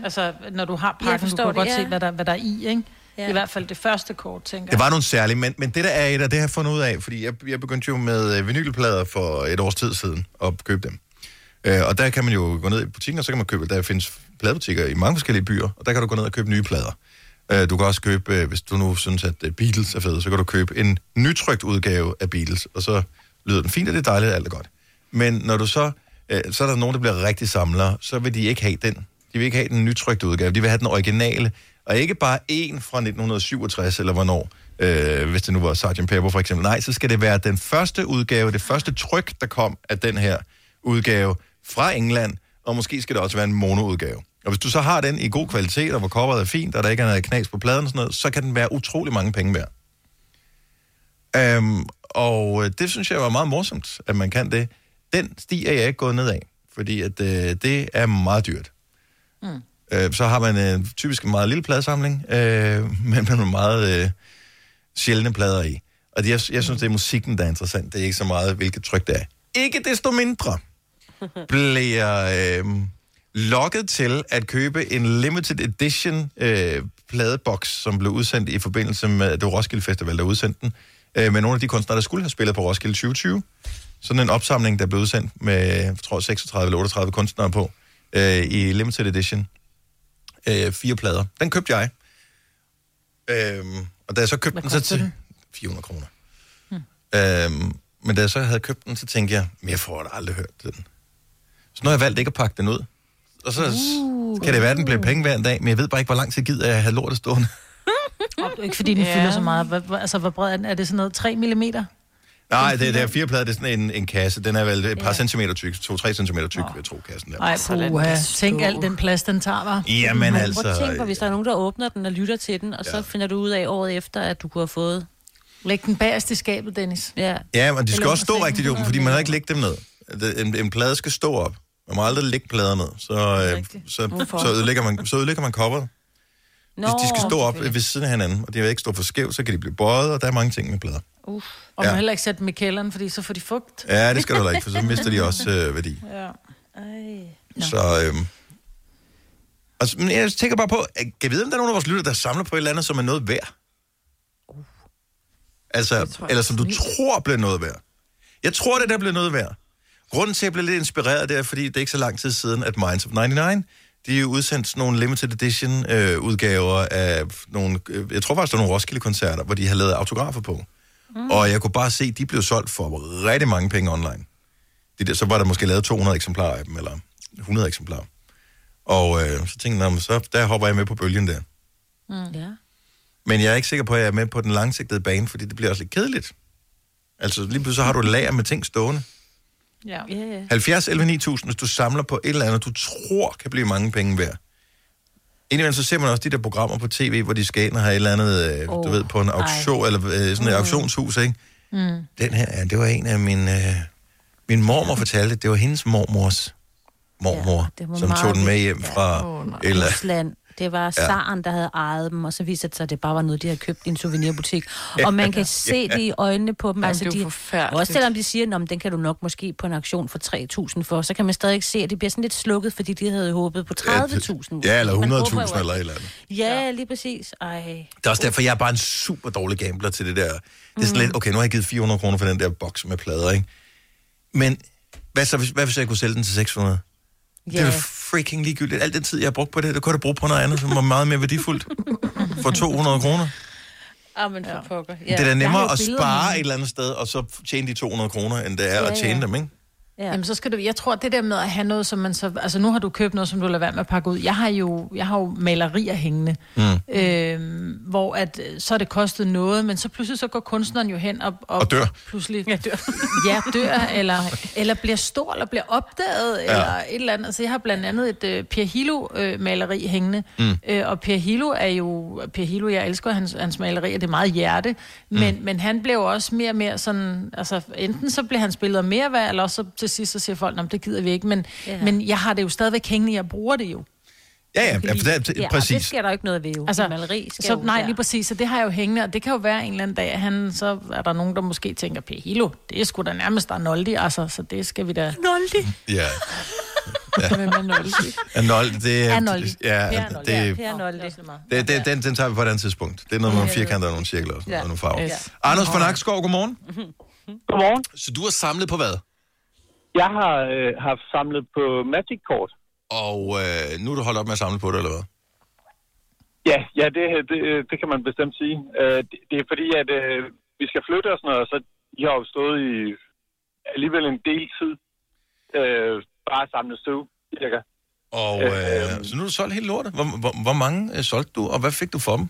Altså, når du har Jeg pakken, du forstår kan det, godt ja. se, hvad der, hvad der er i, ikke? Ja. I hvert fald det første kort, tænker det var nogle særlige, men, men det der er et af det, har jeg fundet ud af, fordi jeg, jeg begyndte jo med øh, vinylplader for et års tid siden at købe dem. Øh, og der kan man jo gå ned i butikken, og så kan man købe, der findes pladebutikker i mange forskellige byer, og der kan du gå ned og købe nye plader. Øh, du kan også købe, øh, hvis du nu synes, at øh, Beatles er fede, så kan du købe en nytrykt udgave af Beatles, og så lyder den fint, og det er dejligt, alt er godt. Men når du så, øh, så er der nogen, der bliver rigtig samlere, så vil de ikke have den. De vil ikke have den nytrykte udgave, de vil have den originale, og ikke bare en fra 1967, eller hvornår, øh, hvis det nu var Sgt. Pepper for eksempel. Nej, så skal det være den første udgave, det første tryk, der kom af den her udgave fra England, og måske skal det også være en monoudgave. Og hvis du så har den i god kvalitet, og hvor coveret er fint, og der ikke er noget knas på pladen og sådan noget, så kan den være utrolig mange penge værd. Øhm, og øh, det synes jeg var meget morsomt, at man kan det. Den sti er jeg ikke gået ned af, fordi at, øh, det er meget dyrt. Mm. Øh, så har man øh, typisk en meget lille pladesamling, øh, men med nogle meget øh, sjældne plader i. Og jeg, jeg synes, det er musikken, der er interessant. Det er ikke så meget, hvilket tryk det er. Ikke desto mindre bliver øh, lokket til at købe en limited edition øh, pladeboks, som blev udsendt i forbindelse med det Roskilde Festival, der udsendte den, øh, med nogle af de kunstnere, der skulle have spillet på Roskilde 2020. Sådan en opsamling, der blev udsendt med, jeg tror, 36 eller 38 kunstnere på, øh, i limited edition. Øh, fire plader. Den købte jeg. Øh, og da jeg så købte den, så til den? 400 kroner. Øhm, men da jeg så havde købt den, så tænkte jeg, men jeg får da aldrig hørt den. Så nu har jeg valgt ikke at pakke den ud. Og så uh, kan det være, at den bliver penge hver en dag, men jeg ved bare ikke, hvor lang tid gider jeg have lortet stående. Og ikke fordi den Ja. fylder så meget. Hvad, hvad- altså, hvor bred er den? Er det sådan noget 3 mm? Nej, det, det er fire plader, det er sådan en, en kasse. Den er vel et par centimeter tyk, 2-3 centimeter tyk, vil jeg tro, kassen der. Ej, Så puha. Tænk alt den plads, den tager, var. Jamen Prøv altså... at tænke på, hvis der er nogen, der åbner den og lytter til den, og så Ja. finder du ud af året efter, at du kunne have fået... Læg den bagerst i skabet, Dennis. Ja. Ja, men de skal også stå rigtigt åben, fordi man har ikke lægge dem ned. En, en plade skal stå op. Man må aldrig lægge plader ned, så, øh, så, så, ødelægger man, så ødelægger man coveret. Nå, De, de skal stå op ved siden af hinanden, og de vil ikke stå for skævt, så kan de blive bøjet, og der er mange ting med plader. Og Ja. man heller ikke sætte dem i kælderen, fordi så får de fugt. Ja, det skal du heller ikke, for så mister de også øh, værdi. Ja. Ej. Så, øhm, altså, men jeg tænker bare på, at- kan jeg vide, om der er nogen af vores lytter, der samler på et eller andet, som er noget værd? Altså, tror eller som du tror bliver noget værd. Jeg tror, det der bliver noget værd. Grunden til, at jeg blev lidt inspireret, det er, fordi det er ikke så lang tid siden, at Minds of 99, de er udsendt sådan nogle limited edition øh, udgaver af nogle, øh, jeg tror faktisk, der er nogle Roskilde-koncerter, hvor de har lavet autografer på. Mm. Og jeg kunne bare se, at de blev solgt for rigtig mange penge online. De der, så var der måske lavet 200 eksemplarer af dem, eller 100 eksemplarer. Og øh, så tænkte jeg, "Nå, men så der hopper jeg med på bølgen der. Mm. Ja. Men jeg er ikke sikker på, at jeg er med på den langsigtede bane, fordi det bliver også lidt kedeligt. Altså lige pludselig så har du et lager med ting stående. Ja. Yeah. 70 11 9000, hvis du samler på et eller andet, du tror kan blive mange penge værd. Indimellem så ser man også de der programmer på tv, hvor de skal ind og have et eller andet, øh, oh, du ved, på en auktion, eller øh, sådan et Mm. auktionshus, ikke? Mm. Den her, ja, det var en af mine... Øh, min mormor fortalte, det var hendes mormors mormor, var som tog den med hjem fra... eller, Rusland. Det var Saren, der havde ejet dem, og så viste det sig, at det bare var noget, de havde købt i en souvenirbutik. Og man kan se det i øjnene på dem. Ej, altså, det er de, også selvom de siger, at den kan du nok måske på en auktion for 3.000 for, så kan man stadig se, at det bliver sådan lidt slukket, fordi de havde håbet på 30.000. ja, eller Man håber 100.000 jo, eller et eller andet. Ja, lige præcis. Ej. Det er også derfor, jeg er bare en super dårlig gambler til det der. Det er sådan Mm. lidt, okay, nu har jeg givet 400 kroner for den der boks med plader, ikke? Men hvad, så, hvis, hvad hvis jeg kunne sælge den til 600? Det er Ja. jo freaking ligegyldigt. Al den tid, jeg har brugt på det, det kunne jeg bruge på noget andet, som var meget mere værdifuldt. For 200 kroner. Ah, men for pokker. Ja, det er da nemmere at spare et eller andet sted, og så tjene de 200 kroner, end det er Ja, at tjene ja. dem, ikke? Ja. Jamen, så skal du, jeg tror, det der med at have noget, som man så... Altså, nu har du købt noget, som du lader være med at pakke ud. Jeg har jo, jeg har jo malerier hængende, Mm. øh, hvor at, øh, så er det kostet noget, men så pludselig så går kunstneren jo hen og... Og dør. Pludselig ja, dør. ja, dør, eller, eller bliver stor, eller bliver opdaget, Ja. eller et eller andet. Altså, jeg har blandt andet et øh, Per Hilo-maleri hængende, Mm. øh, og Per Hilo er jo... Per Hilo, jeg elsker hans, hans malerier, det er meget hjerte, men, mm. men han blev jo også mere og mere sådan... Altså, enten så bliver han spillet mere værd, eller også så til sidst så siger folk, "Nå, men det gider vi ikke. Men, Ja. ja. men jeg har det jo stadigvæk hængende, jeg bruger det jo. Ja, ja, ja, for det, Ja, og præcis. det sker der jo ikke noget ved jo. Altså, maleri skal så, jo nej, lige præcis. Så det har jeg jo hængende, og det kan jo være en eller anden dag, at han, så er der nogen, der måske tænker, Per Hilo, det er sgu da nærmest Arnoldi, altså, så det skal vi da... Arnoldi? Ja. Hvem er Arnoldi? Arnold, det er... Arnoldi. Ja, Arnoldi. det, Arnoldi. det, det, den, den tager vi på et andet tidspunkt. Det er noget med nogle firkanter og nogle cirkler og, sådan, Ja. og nogle farver. Yes. Anders fra Nakskov, godmorgen. Godmorgen. Så du har samlet på hvad? Jeg har øh, haft samlet på Magic-kort. Og øh, nu er du holdt op med at samle på det, eller hvad? Ja, ja det, det, det kan man bestemt sige. Øh, det, det er fordi, at øh, vi skal flytte og sådan noget, så I har jo stået i alligevel en del tid øh, bare at samle støv, cirka. Og øh, så nu er du solgt helt lortet. Hvor, hvor, hvor mange øh, solgte du, og hvad fik du for dem?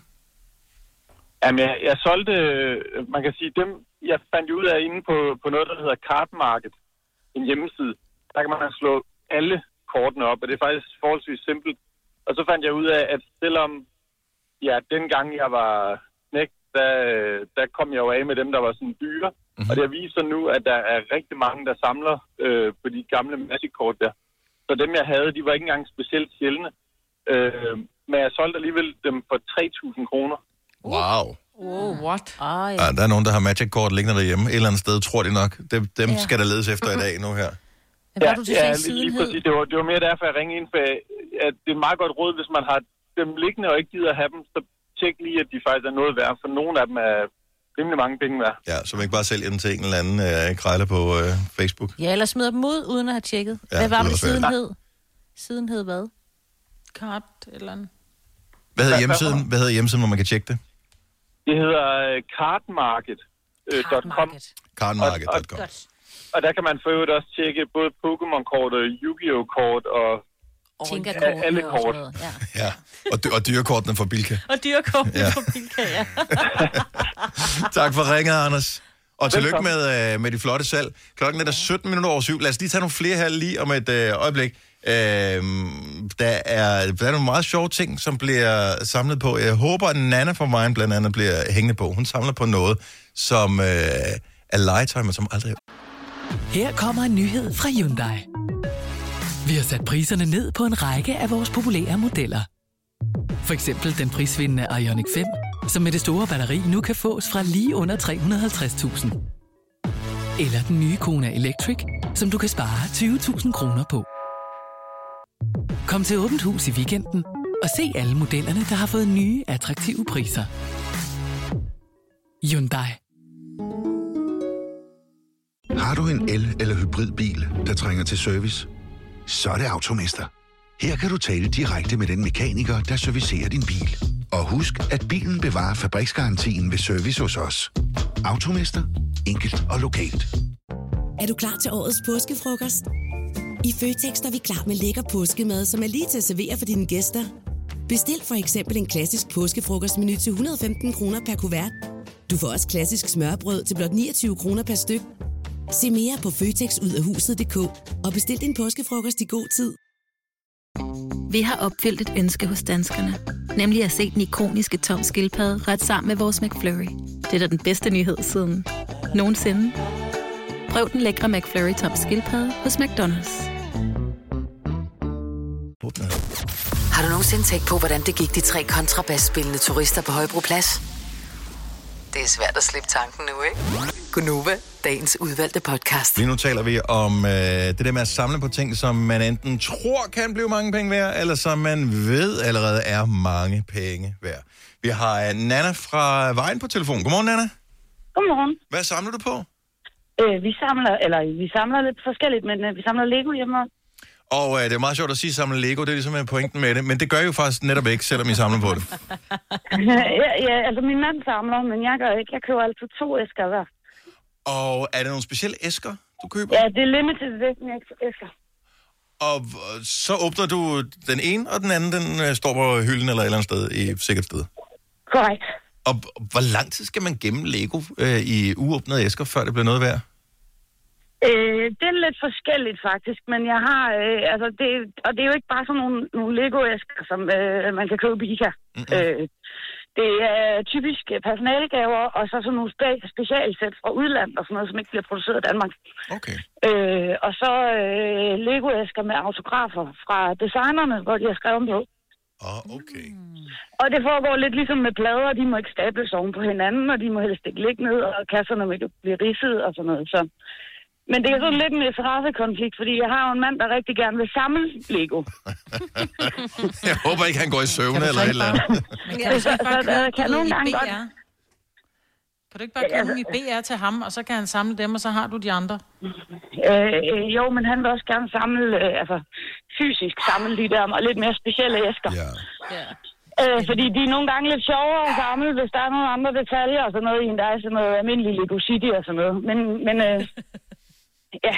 Jamen, jeg, jeg solgte, øh, man kan sige, dem, jeg fandt ud af inde på, på noget, der hedder Card Market, en hjemmeside. Der kan man slå alle kortene op, og det er faktisk forholdsvis simpelt. Og så fandt jeg ud af, at selvom, ja, dengang jeg var knægt, der, der kom jeg jo af med dem, der var sådan dyre. Mm-hmm. Og det sig nu, at der er rigtig mange, der samler øh, på de gamle Magic-kort der. Så dem, jeg havde, de var ikke engang specielt sjældne. Øh, men jeg solgte alligevel dem for 3.000 kroner. Wow. Oh, what? Ah, Ja, der er nogen, der har Magic-kort liggende derhjemme. Et eller andet sted, tror de nok. Dem, dem Ja. ja. skal der ledes efter i dag nu her. Hvad ja, du til ja, lige, præcis. Det var, det var mere derfor, jeg ringede ind, for at det er et meget godt råd, hvis man har dem liggende og ikke gider at have dem, så tjek lige, at de faktisk er noget værd, for nogle af dem er rimelig mange penge værd. Ja, så man ikke bare sælger den til en eller anden øh, krejler på øh, Facebook. Ja, eller smider dem ud, uden at have tjekket. Ja, hvad var det det, er siden hed? Siden hed hvad? Kart eller andet. Hvad hedder hjemmesiden, hvad hedder hjemmesiden, hvor man kan tjekke det? Det hedder øh, cardmarket.com. Cardmarket.com. Og, og der kan man for øvrigt også tjekke både Pokémon-kort og Yu-Gi-Oh! kort og Tinkerkortene alle og kort. Ja. Ja, og, dy- og dyrekortene fra Bilka. Og dyrkortene Ja. på Bilka, ja. Tak for ringet, Anders. Og tillykke med, øh, med de flotte salg. Klokken er der 17 minutter over syv. Lad os lige tage nogle flere her lige om et øh, øjeblik. Øh, der, er, der er nogle meget sjove ting, som bliver samlet på. Jeg håber, at Nana fra Mine blandt andet bliver hængende på. Hun samler på noget, som øh, er legetøj, men som aldrig... Her kommer en nyhed fra Hyundai. Vi har sat priserne ned på en række af vores populære modeller. For eksempel den prisvindende Ioniq 5, som med det store batteri nu kan fås fra lige under 350.000. Eller den nye Kona Electric, som du kan spare 20.000 kroner på. Kom til Åbent Hus i weekenden og se alle modellerne, der har fået nye, attraktive priser. Hyundai. Har du en el- eller hybridbil, der trænger til service? Så er det Automester. Her kan du tale direkte med den mekaniker, der servicerer din bil. Og husk, at bilen bevarer fabriksgarantien ved service hos os. Automester. Enkelt og lokalt. Er du klar til årets påskefrokost? I Føtex er vi klar med lækker påskemad, som er lige til at servere for dine gæster. Bestil for eksempel en klassisk påskefrokostmenu til 115 kroner per kuvert. Du får også klassisk smørbrød til blot 29 kroner per styk. Se mere på føtexudafhuset.dk og bestil din påskefrokost i god tid. Vi har opfyldt et ønske hos danskerne. Nemlig at se den ikoniske tom skildpadde ret sammen med vores McFlurry. Det er da den bedste nyhed siden nogensinde. Prøv den lækre McFlurry tom skildpadde hos McDonald's. Har du nogensinde tænkt på, hvordan det gik de tre kontrabasspillende turister på Højbroplads? Det er svært at slippe tanken nu, ikke? Gunova, dagens udvalgte podcast. Lige nu taler vi om øh, det der med at samle på ting, som man enten tror kan blive mange penge værd, eller som man ved allerede er mange penge værd. Vi har øh, Nana fra Vejen på telefon. Godmorgen, Nana. Godmorgen. Hvad samler du på? Øh, vi samler, eller vi samler lidt forskelligt, men øh, vi samler Lego hjemme. Og øh, det er meget sjovt at sige samle Lego, det er ligesom øh, pointen med det, men det gør I jo faktisk netop ikke, selvom I samler på det. ja, ja, altså min mand samler, men jeg gør ikke. Jeg køber altid to æsker hver. Og er det nogle specielle æsker, du køber? Ja, det er limited edition æsker. Og så åbner du den ene, og den anden, den øh, står på hylden eller et eller andet sted i et sikkert sted. Korrekt. Og hvor lang tid skal man gemme Lego øh, i uåbnede æsker, før det bliver noget værd? Øh, det er lidt forskelligt faktisk, men jeg har, øh, altså det, og det er jo ikke bare sådan nogle, nogle Lego-æsker, som øh, man kan købe i IKEA. Mm-hmm. Øh, det er typisk personalgaver, og så sådan nogle spe- specialsæt fra udlandet og sådan noget, som ikke bliver produceret i Danmark. Okay. Øh, og så øh, Lego-æsker med autografer fra designerne, hvor de har skrevet på. Ah, okay. Og det foregår lidt ligesom med plader, de må ikke stables oven på hinanden, og de må helst ikke ligge ned, og kasserne må ikke blive ridset og sådan noget. Så. Men det er sådan lidt en interessekonflikt, fordi jeg har jo en mand, der rigtig gerne vil samle Lego. Jeg håber ikke, han går i søvne eller et eller andet. Du så ikke bare Så, købe kan nogle i gange godt- Kan du ikke bare købe dem i BR til ham, og så kan han samle dem, og så har du de andre? Øh, øh, jo, men han vil også gerne samle, øh, altså fysisk samle de der lidt mere specielle æsker. Ja. Ja. Øh, fordi de er nogle gange lidt sjovere at samle, hvis der er nogle andre detaljer og sådan noget i, end der er sådan noget almindelig Lego City og sådan noget. Men, men øh, ja,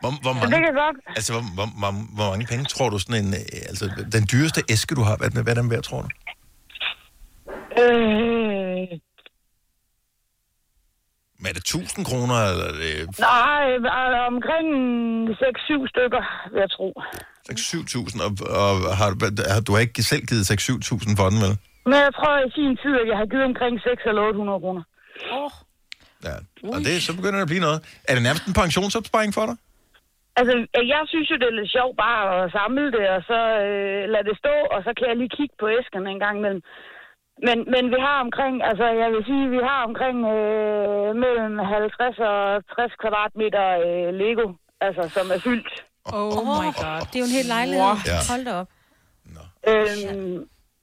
Hvor, hvor, så mange, det kan godt. altså, hvor, hvor, hvor, hvor mange penge tror du sådan en... øh, Altså, den dyreste æske, du har, hvad, hvad er den værd, tror du? Øh, Men er det 1000 kroner, eller er det nej, øh, omkring 6-7 stykker, vil jeg tro. 6-7.000? Og, og har, du- har, du har ikke selv givet 6-7.000 for den, vel? Men jeg tror i sin tid, at jeg har givet omkring 6 eller 800 kroner. Oh. Ja. Og det, så begynder det at blive noget. Er det nærmest en pensionsopsparing for dig? Altså, jeg synes jo, det er lidt sjovt bare at samle det, og så øh, lade det stå, og så kan jeg lige kigge på æskerne en gang imellem. Men, men vi har omkring, altså jeg vil sige, vi har omkring øh, mellem 50 og 60 kvadratmeter øh, Lego, altså som er fyldt. Oh, Oh my god. Det er jo en hel lejlighed. Wow. Ja. Hold da op. Øhm,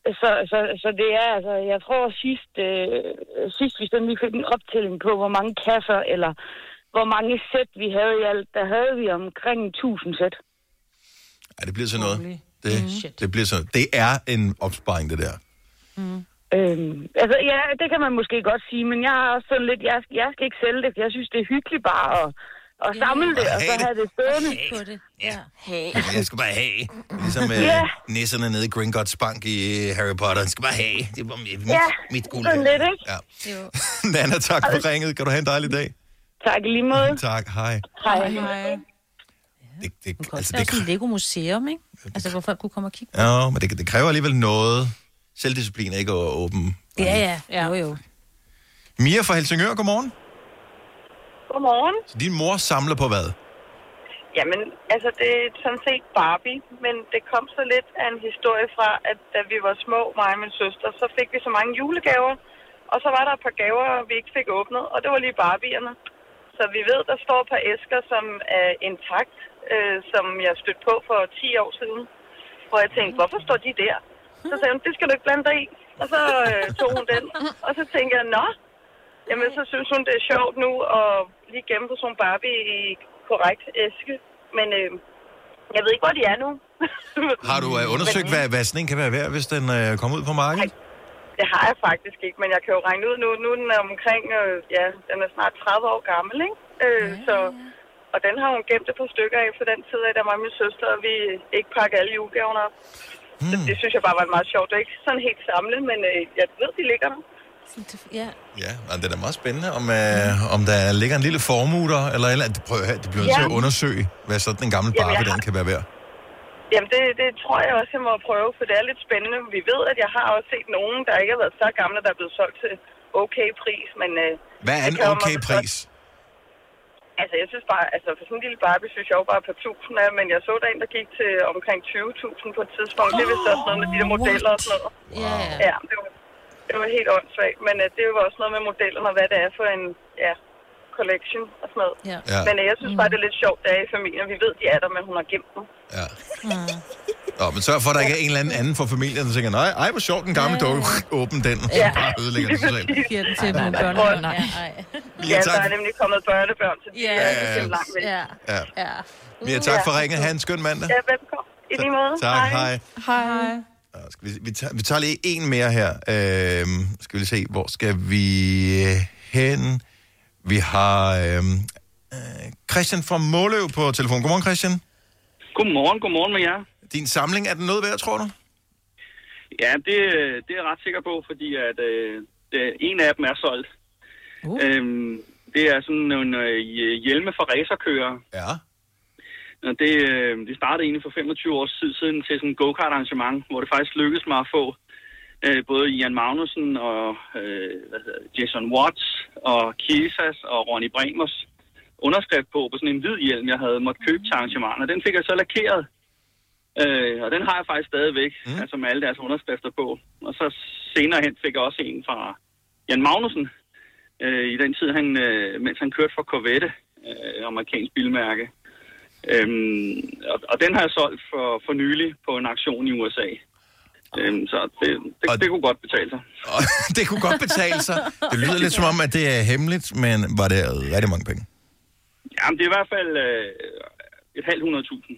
så, så, så det er altså, jeg tror sidst, øh, sidst vi sådan lige fik en optælling på, hvor mange kasser eller hvor mange sæt vi havde i alt, der havde vi omkring 1000 sæt. Ja, det bliver sådan noget. Det, det bliver sådan Det er en opsparing, det der. Øhm, altså, ja, det kan man måske godt sige, men jeg har også sådan lidt, jeg, jeg skal ikke sælge det, for jeg synes, det er hyggeligt bare at, at samle det, og så have det stående. På det. Ja. Hey. Jeg skal bare have. Ligesom øh, Ja. nisserne nede i Gringotts Bank i øh, Harry Potter. Jeg skal bare have. Det var mit, Ja, mit guld. sådan lidt, ikke? Ja. Jo. Nana, tak for ringet. Kan du have en dejlig dag? Tak i lige måde. Tak, hej. Hej. Hej. Det, det, Altså, altså, det er det, også en Lego-museum, ikke? Altså, hvor folk kunne komme og kigge. ja, men det, det kræver alligevel noget selvdisciplin, ikke at åbne. Ja, ja. Jo, jo. Mia fra Helsingør, godmorgen. Godmorgen. Så din mor samler på hvad? Jamen, altså det er sådan set Barbie, men det kom så lidt af en historie fra, at da vi var små, mig og min søster, så fik vi så mange julegaver, og så var der et par gaver, vi ikke fik åbnet, og det var lige Barbierne. Så vi ved, der står et par æsker, som er intakt, øh, som jeg stødte på for 10 år siden. Hvor jeg tænkte, hvorfor står de der? Så sagde hun, det skal du ikke blande dig i. Og så øh, tog hun den. Og så tænkte jeg, nå, jamen så synes hun, det er sjovt nu at lige gemme på sådan en Barbie i korrekt æske. Men øh, jeg ved ikke, hvor de er nu. Har du øh, undersøgt, hvad, hvad sådan en kan være værd, hvis den øh, kommer ud på markedet? Det har jeg faktisk ikke, men jeg kan jo regne ud nu. Nu er den er omkring, øh, ja, den er snart 30 år gammel, ikke? Øh, så Og den har hun gemt et par stykker af for den tid af, da mig og min søster, og vi ikke pakker alle julegaverne op. Hmm. Så det synes jeg bare var meget sjovt. Det er ikke sådan helt samlet, men øh, jeg ved, de ligger der. Ja. Ja, og det er da meget spændende, om, øh, om der ligger en lille formue der, eller eller andet. Prøv at høre, det bliver Ja. til at undersøge, hvad sådan en gammel Jamen, Barbie, har- den kan være værd. Jamen, det, det tror jeg også, jeg må prøve, for det er lidt spændende. Vi ved, at jeg har også set nogen, der ikke har været så gamle, der er blevet solgt til okay pris, men... Øh, Hvad er det en okay pris? Altså, jeg synes bare, altså for sådan en lille Barbie, synes jeg jo bare på 1000 af, men jeg så der en, der gik til omkring 20.000 på et tidspunkt. Det er vist også noget med de der modeller og sådan noget. Ja, Ja, det var, det var helt åndssvagt, men uh, det var også noget med modellerne og hvad det er for en, ja, collection og sådan noget. Ja. Ja. Men uh, jeg synes bare, det er lidt sjovt, det er i familien. Vi ved, de er der, men hun har gemt dem. Ja. Nå, men sørg for, at der ikke er en eller anden anden fra familien, der tænker, nej, ej, hvor sjovt, en gammel dukke, åbn den, og Ja. bare ødelægger det sig selv. Giver den til nogle Ja, børnebørn. nej. Ja, Ja, tak. der er nemlig kommet børnebørn, så de Ja. er ikke langt væk. Ja. Ja. ja. Mia, tak for ringet. Ha' en skøn mandag. Ja, velkommen. I lige måde. Tak, hej. Hej. Nå, Skal vi, vi, tager, vi tager lige en mere her. Øhm, skal vi lige se, hvor skal vi øh, hen? Vi har øhm, øh, Christian fra Måløv på telefon. Godmorgen, Christian. Godmorgen, godmorgen med jer. Din samling, er den noget værd, tror du? Ja, det, det er jeg ret sikker på, fordi at øh, det, en af dem er solgt. Uh. Øhm, det er sådan nogle øh, hjelme for racerkører. Ja. Det, øh, det startede egentlig for 25 år siden til sådan en go-kart arrangement, hvor det faktisk lykkedes mig at få øh, både Jan Magnussen og øh, Jason Watts og Kiesas og Ronny Bremers underskrift på, på sådan en hvid hjelm, jeg havde måttet købe til arrangementet. Den fik jeg så lakeret. Øh, og den har jeg faktisk stadigvæk, mm. altså med alle deres underskrifter på. Og så senere hen fik jeg også en fra Jan Magnussen, øh, i den tid, han, øh, mens han kørte for Corvette, øh, amerikansk bilmærke. Øhm, og, og den har jeg solgt for, for nylig på en aktion i USA. Øhm, så det, det, det kunne godt betale sig. det kunne godt betale sig. Det lyder lidt som om, at det er hemmeligt, men var det rigtig mange penge? Jamen, det er i hvert fald øh, et halvt hundrede tusind.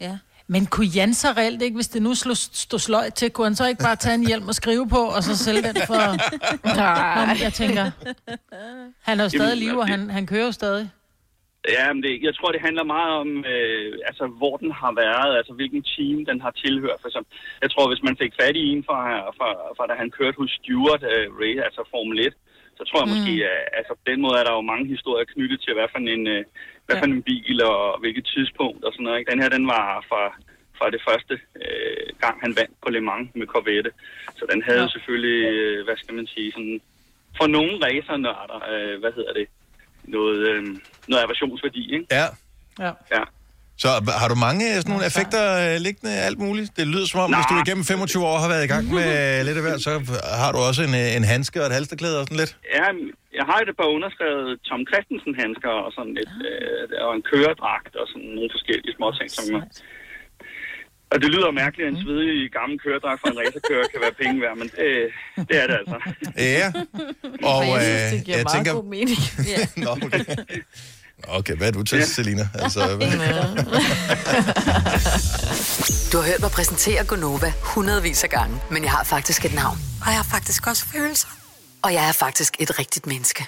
Ja. Men kunne Jan så reelt ikke, hvis det nu slog, stod sløjt til, kunne han så ikke bare tage en hjelm og skrive på, og så sælge den for... Nej. Nå, jeg tænker, han er jo stadig Jamen, liv, og han, han kører jo stadig. Ja, men det, jeg tror, det handler meget om, øh, altså, hvor den har været, altså hvilken team den har tilhørt. For eksempel, jeg tror, hvis man fik fat i en fra, fra, fra da han kørte hos Stewart øh, Ray, altså Formel 1, så tror jeg Mm. måske, at altså, på den måde er der jo mange historier knyttet til, hvad for en, øh, hvad for en bil og hvilket tidspunkt og sådan noget. Ikke? Den her, den var fra, fra det første øh, gang, han vandt på Le Mans med Corvette. Så den havde Ja. ja. selvfølgelig, øh, hvad skal man sige, sådan, for nogle racernørder, øh, hvad hedder det, noget, øh, noget aversionsværdi, ikke? Ja. Ja. ja. Så har du mange sådan nogle effekter øh, liggende, alt muligt? Det lyder som om, Nå. hvis du igennem 25 år har været i gang med lidt af hvert, så har du også en, øh, en handske og et halsterklæde og sådan lidt. Ja, jeg har et par underskrevet Tom Christensen handsker og sådan lidt, øh, og en køredragt og sådan nogle forskellige små ting, som og det lyder mærkeligt, at en svedig gammel køredragt fra en racerkører kan være penge værd, men det, det er det altså. Ja. Og jeg synes, øh, det giver jeg meget tænker... god mening. Nå, okay. Okay, hvad er du til, ja. Selina? Altså, hvad? Du har hørt mig præsentere Gonova hundredvis af gange, men jeg har faktisk et navn. Og jeg har faktisk også følelser. Og jeg er faktisk et rigtigt menneske.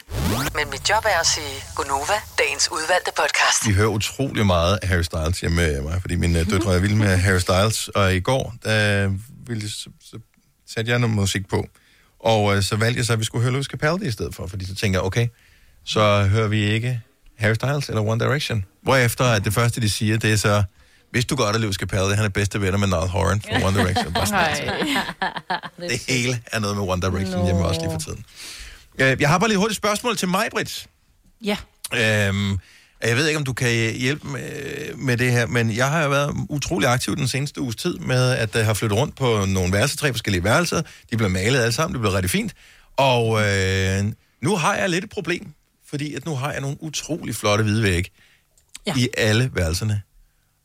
Men mit job er at sige Gonova, dagens udvalgte podcast. Vi hører utrolig meget af Harry Styles hjemme med mig, fordi mine øh, døtre er vilde med Harry Styles, og i går, der ville, så, så satte jeg noget musik på, og øh, så valgte jeg så, at vi skulle høre Lewis Capaldi i stedet for, fordi så tænker jeg, okay, så hører vi ikke Harry Styles eller One Direction. Hvorefter at det første, de siger, det er så, hvis du godt er Lewis Capaldi, han er bedste venner med Niall Horan fra One Direction. Bare sådan, det hele er noget med One Direction hjemme også lige for tiden. Øh, Jeg har bare lige hurtigt spørgsmål til mig, Britt. Ja. Øhm, jeg ved ikke, om du kan hjælpe med, med det her, men jeg har jo været utrolig aktiv den seneste uges tid med, at jeg har flyttet rundt på nogle værelser, tre forskellige værelser. De blev malet alle sammen, det blev rigtig fint. Og øh, nu har jeg lidt et problem, fordi at nu har jeg nogle utrolig flotte hvide vægge ja. i alle værelserne.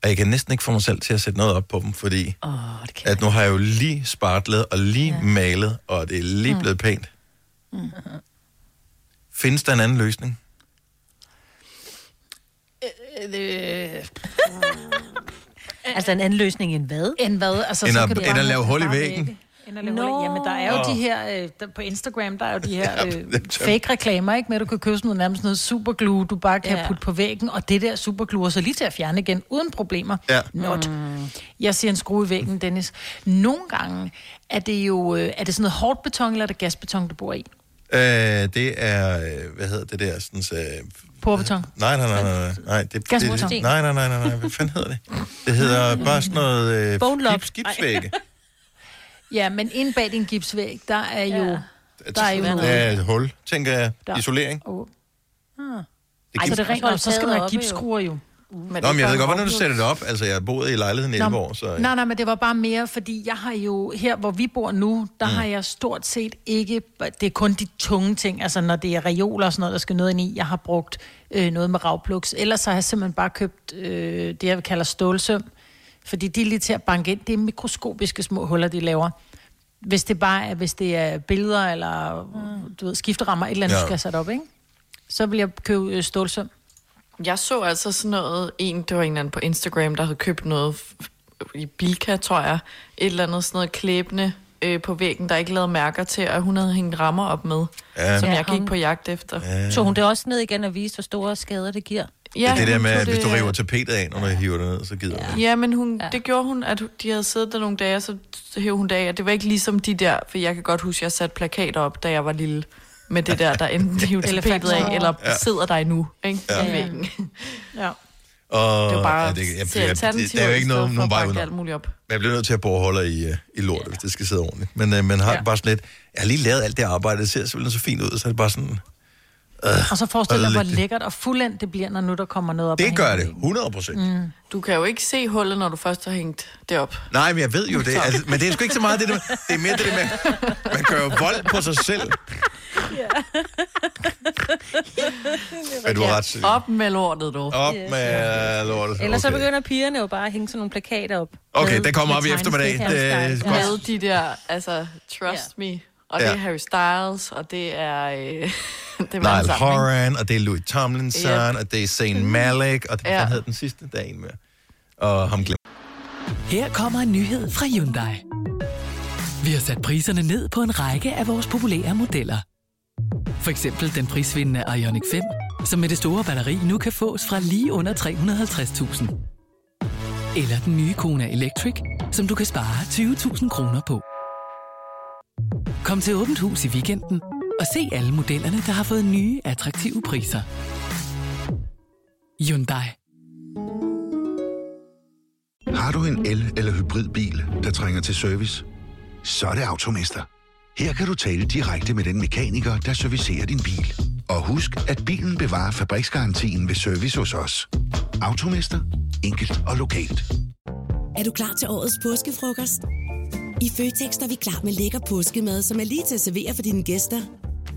Og jeg kan næsten ikke få mig selv til at sætte noget op på dem, fordi oh, det at nu har jeg jo lige spartlet og lige ja. malet, og det er lige blevet pænt. Mm. Findes der en anden løsning? Øh, Altså en anden løsning end hvad? End hvad? Altså, End så at- kan du end bare at lave hul i bare væggen? Vægge. Inderlig huller. Jamen, der er jo Nå. de her, øh, der, på Instagram, der er jo de her øh, dem tøm- fake-reklamer, ikke? Med, at du kan købe sådan noget, nærmest noget superglue, du bare kan Ja. putte på væggen, og det der superglue er så lige til at fjerne igen, uden problemer. Ja. Not. Jeg siger en skrue i væggen, Dennis. Nogle gange er det jo, øh, er det sådan noget hårdt beton, eller er det gasbeton, du bor i? Øh, det er, øh, hvad hedder det der, sådan, så, Porbeton. nej, nej, nej, nej, nej, nej, det, det, nej, nej, nej, nej, nej, hvad fanden hedder det? Det hedder bare sådan noget øh, Bone lock. Ja, men inde bag din gipsvæg, der er jo... Ja. Der er jo noget. er et hul, tænker jeg. Der. Isolering. Oh. Ah. Det Ej, så det er rent, nok, så skal man have gipsskruer jo. Nå, men jeg ved godt, hvordan du sætter det op. Altså, jeg har boet i lejligheden i 11 år, så... Nej, nej, men det var bare mere, fordi jeg har jo, her hvor vi bor nu, der Mm. mm. har jeg stort set ikke, det er kun de tunge ting, altså når det er reoler og sådan noget, der skal noget ind i, jeg har brugt øh, noget med ravpluks. Ellers så har jeg simpelthen bare købt øh, det, jeg kalder stålsøm, fordi de er lige til at banke ind. Det er mikroskopiske små huller, de laver. Hvis det bare er, hvis det er billeder eller mm. du ved, skifterammer, et eller andet, Ja. du skal have sat op, ikke? Så vil jeg købe øh, stålsøm. Jeg så altså sådan noget, en, det var en eller anden på Instagram, der havde købt noget i Bilka, tror jeg, et eller andet sådan noget klæbende øh, på væggen, der ikke lavede mærker til, og hun havde hængt rammer op med, Ja. som Ja, jeg gik hun- på jagt efter. Ja. Tog hun det også ned igen og viste, hvor store skader det giver? Ja, det er det der med, at hvis du det, river tapetet af, når du hiver det ned, så gider ja. Ja, men hun, ja. det gjorde hun, at de havde siddet der nogle dage, og så hævde hun dage, og det var ikke ligesom de der, for jeg kan godt huske, at jeg satte plakater op, da jeg var lille, med det der, der enten hiver tapetet af, eller Ja. ja. sidder der endnu, ikke? Ja. Ja. Ja. Og, Det er bare ja, det, jeg, se jeg, det, det er jo ikke noget, nogen vej banke udenom. alt muligt op. Men jeg bliver nødt til at bore huller i, uh, i lortet, hvis det skal sidde ordentligt. Men uh, man har ja. Ja. bare sådan lidt... Jeg har lige lavet alt det arbejde, det ser simpelthen så fint ud, så er det bare sådan... Øh, Og så forestil dig, hvor det. lækkert og fuldendt det bliver, når nu der kommer noget op. Det gør det, 100 procent. Mm. Du kan jo ikke se hullet, når du først har hængt det op. Nej, men jeg ved jo det. Så. Altså, men det er sgu ikke så meget det, det er mere det der med, man gør jo vold på sig selv. Men du har ret. Signe. Op med lortet, du. Op med lortet. Ellers så Okay. begynder pigerne jo bare at hænge sådan nogle plakater op. Okay, Med- det kommer op i eftermiddag. Det er Ja. Med de der, altså, trust me. Og det Ja. er Harry Styles, og det er... Øh, det er Niall? Horan, og det er Louis Tomlinson, Yep. og det er Zayn Malik, og det Ja. hedder den sidste, er en mere. Og ham glemmer. Her kommer en nyhed fra Hyundai. Vi har sat priserne ned på en række af vores populære modeller. For eksempel den prisvindende Ioniq 5, som med det store batteri nu kan fås fra lige under 350.000. Eller den nye Kona Electric, som du kan spare 20.000 kroner på. Kom til Åbent Hus i weekenden og se alle modellerne, der har fået nye, attraktive priser. Hyundai. Har du en el- eller hybridbil, der trænger til service? Så er det Automester. Her kan du tale direkte med den mekaniker, der servicerer din bil. Og husk, at bilen bevarer fabriksgarantien ved service hos os. Automester. Enkelt og lokalt. Er du klar til årets påskefrokost? I Føtex er vi klar med lækker påskemad, som er lige til at servere for dine gæster.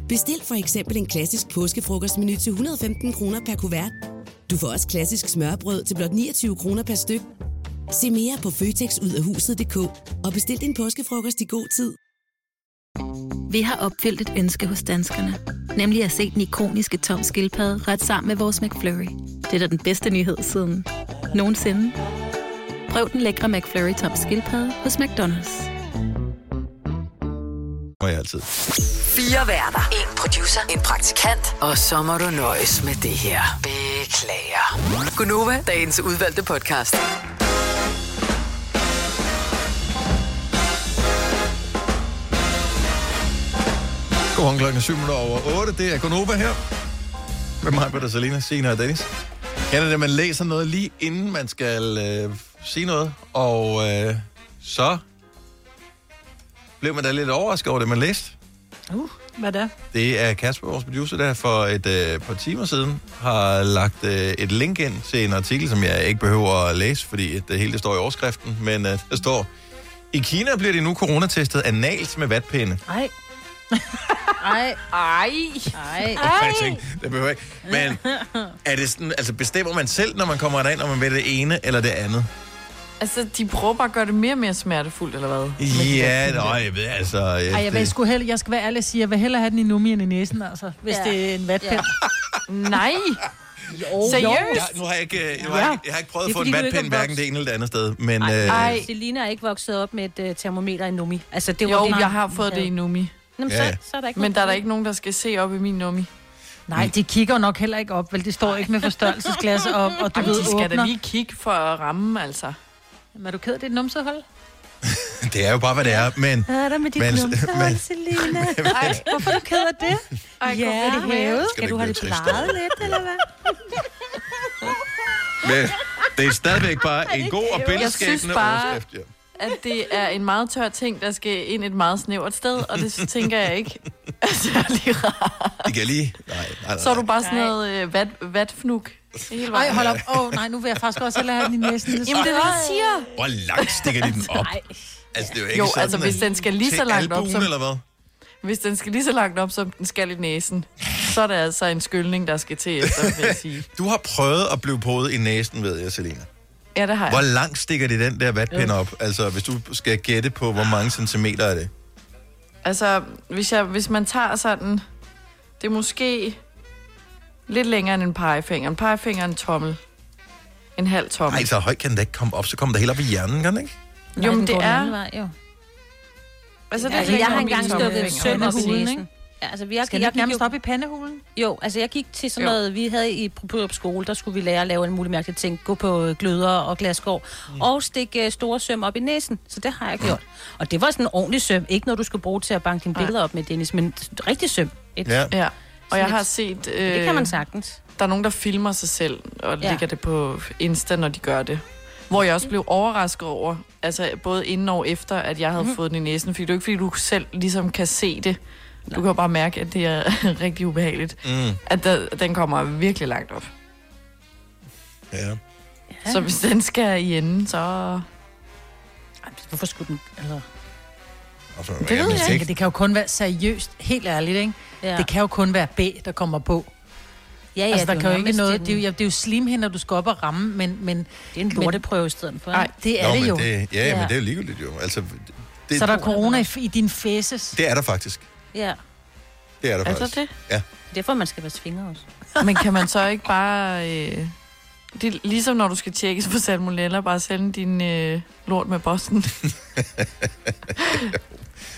Bestil for eksempel en klassisk påskefrokostmenu til 115 kroner per kuvert. Du får også klassisk smørbrød til blot 29 kroner per styk. Se mere på føtexudafhuset.dk og bestil din påskefrokost i god tid. Vi har opfyldt et ønske hos danskerne. Nemlig at se den ikoniske tom skildpadde ret sammen med vores McFlurry. Det er da den bedste nyhed siden nogensinde. Prøv den lækre McFlurry tom skildpadde hos McDonald's. Må jeg altid. Fire værter. En producer. En praktikant. Og så må du nøjes med det her. Beklager. Gunova, dagens udvalgte podcast. Godmorgen klokken 7 minutter over 8. Det er Gonova her. Med mig, Peter Salina, Signe og Dennis. Kender det, at man læser noget lige inden man skal øh, sige noget, og øh, så blev man da lidt overrasket over det, man læste. Uh, hvad der? Det er Kasper, vores producer, der for et øh, par timer siden har lagt øh, et link ind til en artikel, som jeg ikke behøver at læse, fordi det hele det står i overskriften, men øh, der står, i Kina bliver de nu coronatestet analt med vatpinde. Ej. Ej. Ej. Ej. Jeg tænkte, det behøver ikke. Men er det sådan, altså bestemmer man selv, når man kommer derind, om man vil det ene eller det andet? Altså, de prøver bare at gøre det mere og mere smertefuldt, eller hvad? Ja, nå, jeg ved altså... Jeg, Ej, jeg, vil, sgu hellere, jeg skal være ærlig og sige, jeg vil hellere have den i nummi end i næsen, altså, hvis Ja. ja. det er en vatpind. Ja. Nej. Jo, Seriøst? Jeg, nu har jeg ikke, øh, jeg, har Ja. ikke, jeg har ikke prøvet at få en vatpind er hverken det ene eller det andet sted, men... Ej, øh, Ej. Selina er ikke vokset op med et uh, termometer i Numi. Altså, det var jo, det, jeg har fået det i Numi. Jamen, Ja. så, så er der ikke Men der er der ikke nogen, der skal se op i min Numi. Nej, de kigger jo nok heller ikke op, vel? Det står ikke med forstørrelsesglas op, og du Jamen, ved, de skal da åbner. lige kigge for at ramme, altså. Men er du ked af dit numsehold? det er jo bare, hvad det er, men... Hvad er der med dit men- numsehold, men- Selina? Ej, hvorfor er du ked af det? Ej, ja, er det hævet? Skal Skal du have det plejet lidt, eller hvad? Men det er stadigvæk bare en god og Jeg billedskabende overskrift, ja. At det er en meget tør ting, der skal ind et meget snævert sted, og det tænker jeg ikke er særlig rart. Det kan lige... Nej, nej, nej. Så er du bare sådan noget øh, vat, vatfnuk. Hele Ej, hold op. Åh, oh, nej, nu vil jeg faktisk også hellere have den i næsen. Jamen, det er det, jeg siger. Hvor langt stikker de den op? Altså, det er jo ikke Jo, sådan, altså, hvis at- den skal lige så langt op, albuen, som- eller hvad? Hvis den skal lige så langt op, som den skal i næsen, så er det altså en skyldning, der skal til efter, vil jeg sige. Du har prøvet at blive podet i næsen, ved jeg, Selina. Ja, det har Hvor jeg. langt stikker de den der vatpind op? Altså, hvis du skal gætte på, hvor mange centimeter er det? Altså, hvis, jeg, hvis man tager sådan... Det er måske lidt længere end en pegefinger. En pegefinger er en tommel. En halv tommel. Nej, så højt kan den da ikke komme op. Så kommer der helt op i hjernen, kan den ikke? Jo, men det er... Vej, jo. Altså, det er Altså, jeg har engang stukket en søm op i næsen. Ja, altså, vi, jeg, Skal jeg, gik nærmest jo- op i pandehulen? Jo, altså jeg gik til sådan Jo. noget, vi havde i på skole, der skulle vi lære at lave en mulig mærkelig ting, gå på øh, gløder og glasgård, mm. og stikke øh, store søm op i næsen, så det har jeg gjort. Og det var sådan en ordentlig søm, ikke noget du skulle bruge til at banke dine billeder op med, Dennis, men rigtig søm. Et, Ja. Ja, og jeg har et- set... Øh, Det kan man sagtens. Der er nogen, der filmer sig selv og Ja. lægger det på Insta, når de gør det. Hvor jeg også blev overrasket over, altså både inden og efter, at jeg havde Mhm. mm. fået den i næsen. Fordi det er jo ikke, fordi du selv ligesom kan se det. Du kan jo bare mærke, at det er rigtig ubehageligt. Mm. At der, den kommer virkelig langt op. Ja. Så hvis den skal i enden, så... Hvorfor skulle den... Altså, Og så, Det ved jeg er Tænker, det kan jo kun være seriøst, helt ærligt, ikke? ja. Det kan jo kun være B, der kommer på. ja, ja, altså, der det er kan jo ikke noget... Det er jo, ja, det er jo slimhinder, du skal op og ramme, men... men Det er en lorteprøve i stedet for. nej, det er Nå, det jo. det, ja, ja, men det er jo ligegyldigt jo. Altså, det, Så der er corona i, i din fæses. det er der faktisk. Ja, Det er der Er faktisk. det? Ja. derfor man skal vaske fingre også. Men kan man så ikke bare... Øh, det er ligesom når du skal tjekkes for salmonella, bare sende din øh, lort med posten.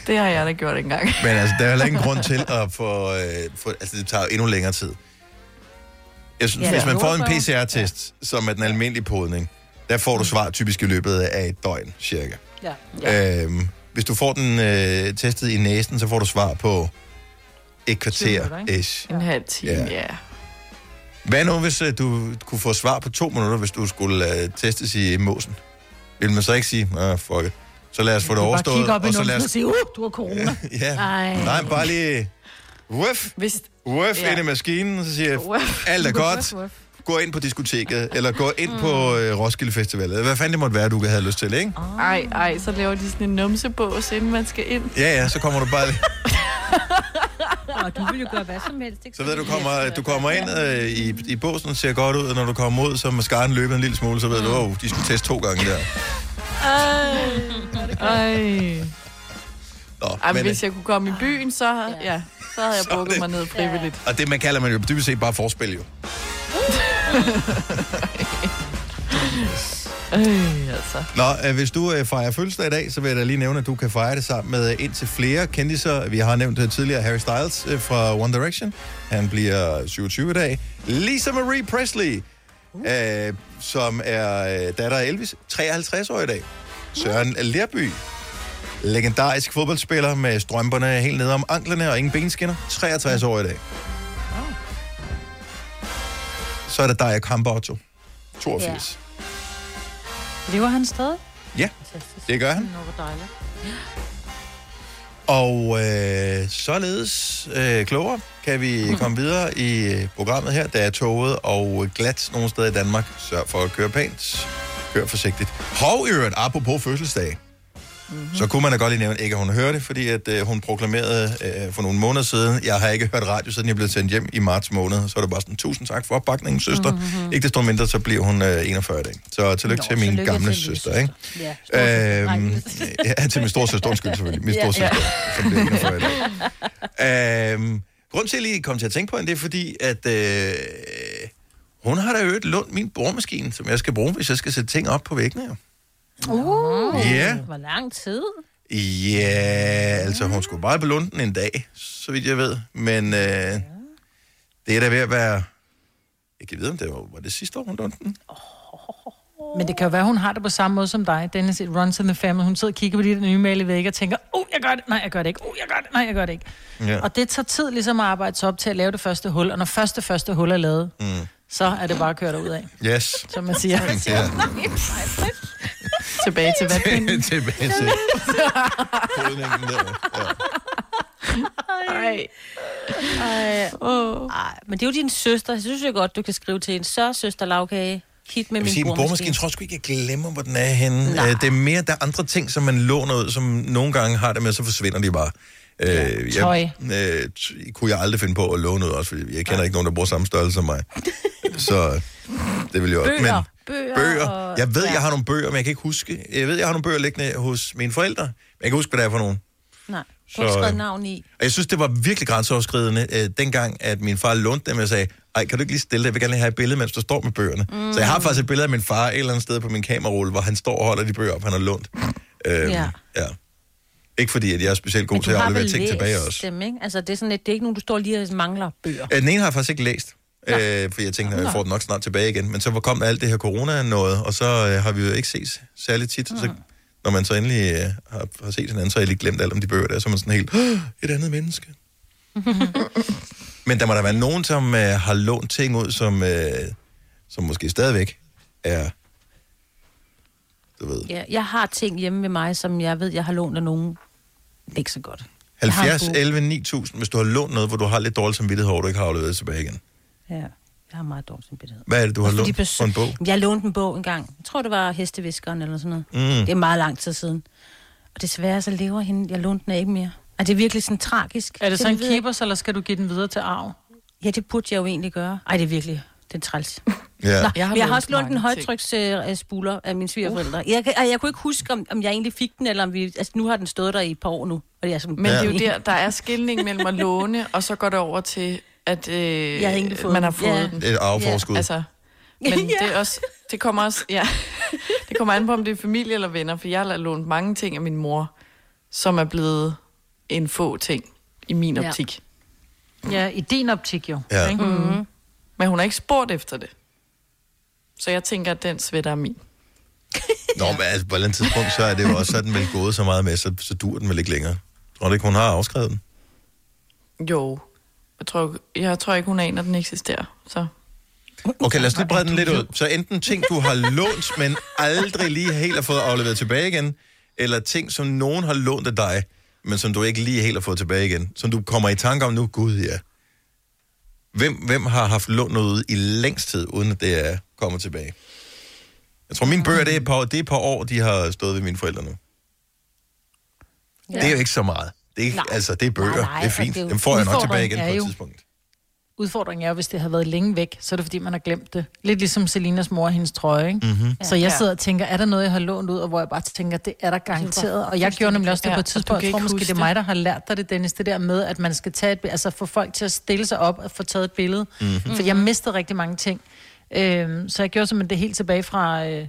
det har jeg da gjort engang. Men altså, der er heller ingen grund til at få... Øh, få altså, det tager jo endnu længere tid. Jeg synes, Ja, hvis man får en. PCR-test, ja. som er den almindelige podning, der får du svar typisk i løbet af et døgn, cirka. Ja. Ja. Øhm, hvis du får den øh, testet i næsen, så får du svar på et kvarter ish. En halv time, ja. ja. Hvad nu, hvis øh, du kunne få svar på to minutter, hvis du skulle øh, testes i måsen? Vil man så ikke sige, ah, fuck it. Så lad os få det Du bare overstået, kigge op i og så numsen lad og os... sige, uh, du har corona. Ja, Ej. nej, bare lige... Wuff, Hvis, wuff Ja. ind i maskinen, så siger jeg, alt er godt. Gå ind på diskoteket, eller gå ind mm. på øh, Roskilde Festival. Hvad fanden det måtte være, du havde lyst til, ikke? ej, ej, så laver de sådan en numsebås, inden man skal ind. Ja, ja, så kommer du bare... Og du vil jo gøre hvad som helst, ikke? Så ved du, kommer, du kommer ind øh, i, i båsen og ser godt ud, og når du kommer ud, så er skaren løbet en lille smule, så ved du, oh, de skulle teste to gange der. Ej. Nå, Ej, men hvis jeg kunne komme i byen, så, ja, så havde jeg Så det- mig ned frivilligt. Og det man kalder man jo dybest set bare forspil, jo. Øh, altså. Nå, øh, hvis du øh, fejrer fødselsdag i dag, så vil jeg da lige nævne, at du kan fejre det sammen med øh, indtil flere kendiser. Vi har nævnt øh, tidligere Harry Styles øh, fra One Direction. Han bliver 27 i dag. Lisa Marie Presley, øh, som er øh, datter af Elvis, 53 år i dag. Søren Lerby, legendarisk fodboldspiller med strømperne helt nede om anklerne og ingen benskinner, 63 år i dag. Så er der Daja Campotto, 82. Lever han stadig? Ja, det gør han. Nå, hvor dejligt. Og øh, således øh, klogere kan vi komme videre i øh, programmet her. Der er toget og glat nogle steder i Danmark. Sørg for at køre pænt. Kør forsigtigt. Hov, i øvrigt, apropos fødselsdag. Mm-hmm. Så kunne man da godt lige nævne, ikke at hun hører det, fordi at, øh, hun proklamerede øh, for nogle måneder siden, jeg har ikke hørt radio, siden jeg blev sendt hjem i marts måned. Så er det bare sådan, tusind tak for opbakningen, søster. Mm-hmm. Ikke desto mindre, så bliver hun øh, 41 i dag. Så tillykke Nå, til min gamle til din søster, ikke? Ja. Øhm, ja, til min storsøster, undskyld selvfølgelig. Min Ja. storsøster, som bliver 41 i dag. Øhm, grunden til, at jeg lige kom til at tænke på hende, det er fordi, at øh, Hun har da øvet lånt min boremaskine, som jeg skal bruge, hvis jeg skal sætte ting op på væggene. jo. Uh, Ja. Hvor lang tid? Ja, altså hun skulle bare belåne den en dag, så vidt jeg ved. Men øh, det er da ved at være... Jeg kan vide, om det var, var det sidste år, hun lånte den. Men det kan jo være, hun har det på samme måde som dig. Dennis, it runs in the family. Hun sidder og kigger på de der nye malige vægge og tænker, oh, jeg gør det, nej, jeg gør det ikke, oh, jeg gør det, nej, jeg gør det ikke. Ja. Og det tager tid ligesom at arbejde sig op til at lave det første hul, og når første første hul er lavet, Mm. så er det bare køre derud af, Yes. som man siger. Ja. Tilbage til vatpinden. Tilbage til kodningen der. Ja. Ej. Ej. Oh. Ej. Men det er jo din søster. Jeg synes jo godt, du kan skrive til en så søster lavkage. Kit med Jeg vil min sige, en boremaskine boremaskine. tror jeg sgu ikke, jeg glemmer, hvor den er henne. Øh, Det er mere, der er andre ting, som man låner ud, som nogle gange har det med, så forsvinder de bare. Øh, Tøj. Jeg, øh, t- kunne jeg aldrig finde på at låne ud også, fordi jeg kender ikke nogen, der bruger samme størrelse som mig. så det vil jeg også. Bøger. Men, Bøger bøger. og- Jeg ved, ja. jeg har nogle bøger, men jeg kan ikke huske. Jeg ved, jeg har nogle bøger liggende hos mine forældre, men jeg kan huske, hvad det er for nogen. Nej, du har Så, øh, navn i. Og jeg synes, det var virkelig grænseoverskridende, øh, dengang, at min far lånte dem, og sagde, ej, kan du ikke lige stille det? Jeg vil gerne lige have et billede, mens du står med bøgerne. Mm. Så jeg har faktisk et billede af min far et eller andet sted på min kamerarulle, hvor han står og holder de bøger op, han har lånt. Øhm, Ja. ja. Ikke fordi, at jeg er specielt god til at aflevere ting tilbage også. dem, ikke? Altså, det er sådan lidt, det er ikke nogen, du står lige og mangler bøger. Øh, Den ene har jeg faktisk ikke læst, øh, for jeg tænkte, at jeg får den nok snart tilbage igen. Men så kom alt det her corona noget, og så øh, har vi jo ikke set særlig tit. Så, når man så endelig øh, har, har set hinanden, så har jeg lige glemt alt om de bøger der, så er man sådan helt, "Åh, et andet menneske. Men der må der være nogen, som øh, har lånt ting ud, som, øh, som måske stadigvæk er, du ved, Ja, jeg har ting hjemme ved mig, som jeg ved, jeg har lånt af nogen. Ikke så godt. Jeg har en 70, bog. 11, 9000, hvis du har lånt noget, hvor du har lidt dårlig samvittighed over, du ikke har afleveret tilbage igen. Ja, jeg har meget dårlig samvittighed. Hvad er det, du har lånt for en bog? Jeg lånte en bog engang. Jeg tror, det var Hesteviskeren eller sådan noget. Mm. Det er meget lang tid siden. Og desværre så lever hende. Jeg lånte den ikke mere. Og det er virkelig sådan tragisk. Er det så en jeg keepers, eller skal du give den videre til arv? Ja, det burde jeg jo egentlig gøre. Ej, det er virkelig, det er træls. Ja. Nå, Jeg jeg har jeg har lånt også lånt en højtryksspuler af mine svigerforældre. Jeg, kan- ej, jeg kunne ikke huske, om, om jeg egentlig fik den, eller om vi... Altså, nu har den stået der i et par år nu. Og det er sådan, Men det er jo der, der er skilning mellem at låne, og så går det over til, at øh, Jeg har fået man har fået Ja. den. Et arveforskud. Ja, altså, men Ja. det, er også, det kommer også, ja, det kommer an på, om det er familie eller venner, for jeg har lånt mange ting af min mor, som er blevet en få ting i min Ja. optik. Ja, i din optik jo. Ja. Ikke? Mm. Men hun har ikke spurgt efter det. Så jeg tænker, at den sweater er min. Nå, men altså, på et eller andet tidspunkt, så er det jo også sådan, vel gået så meget med, så, så dur den vel ikke længere. Tror du ikke, hun har afskrevet den? Jo, jeg tror, jeg tror ikke, hun aner, at den eksisterer. Så. Okay, lad os lige brede den lidt ud. Så enten ting, du har lånt, men aldrig lige helt har fået afleveret tilbage igen, eller ting, som nogen har lånt af dig, men som du ikke lige helt har fået tilbage igen, som du kommer i tanke om nu, gud ja. Hvem, hvem har haft lånt noget i længst tid, uden at det er kommet tilbage? Jeg tror, mine bøger, det er, et par, det er et par år, de har stået ved mine forældre nu. Ja. Det er jo ikke så meget. Det ikke, altså, det er bøger, Nej, nej, det er fint. det er jo- Dem får jeg nok tilbage igen på et jo- tidspunkt. Udfordringen er jo, hvis det har været længe væk, så er det fordi, man har glemt det. Lidt ligesom Selinas mor og hendes trøje, ikke? Mhm. Så jeg Ja. sidder og tænker, er der noget, jeg har lånt ud, og hvor jeg bare tænker, det er der garanteret. Og jeg gjorde nemlig også det Ja, på et tidspunkt. Jeg tror måske, det er mig, der har lært dig det, Dennis, det der med, at man skal tage et, altså få folk til at stille sig op og få taget et billede. Mhm. For jeg mistede rigtig mange ting. Øhm, så jeg gjorde simpelthen det helt tilbage fra... Øh,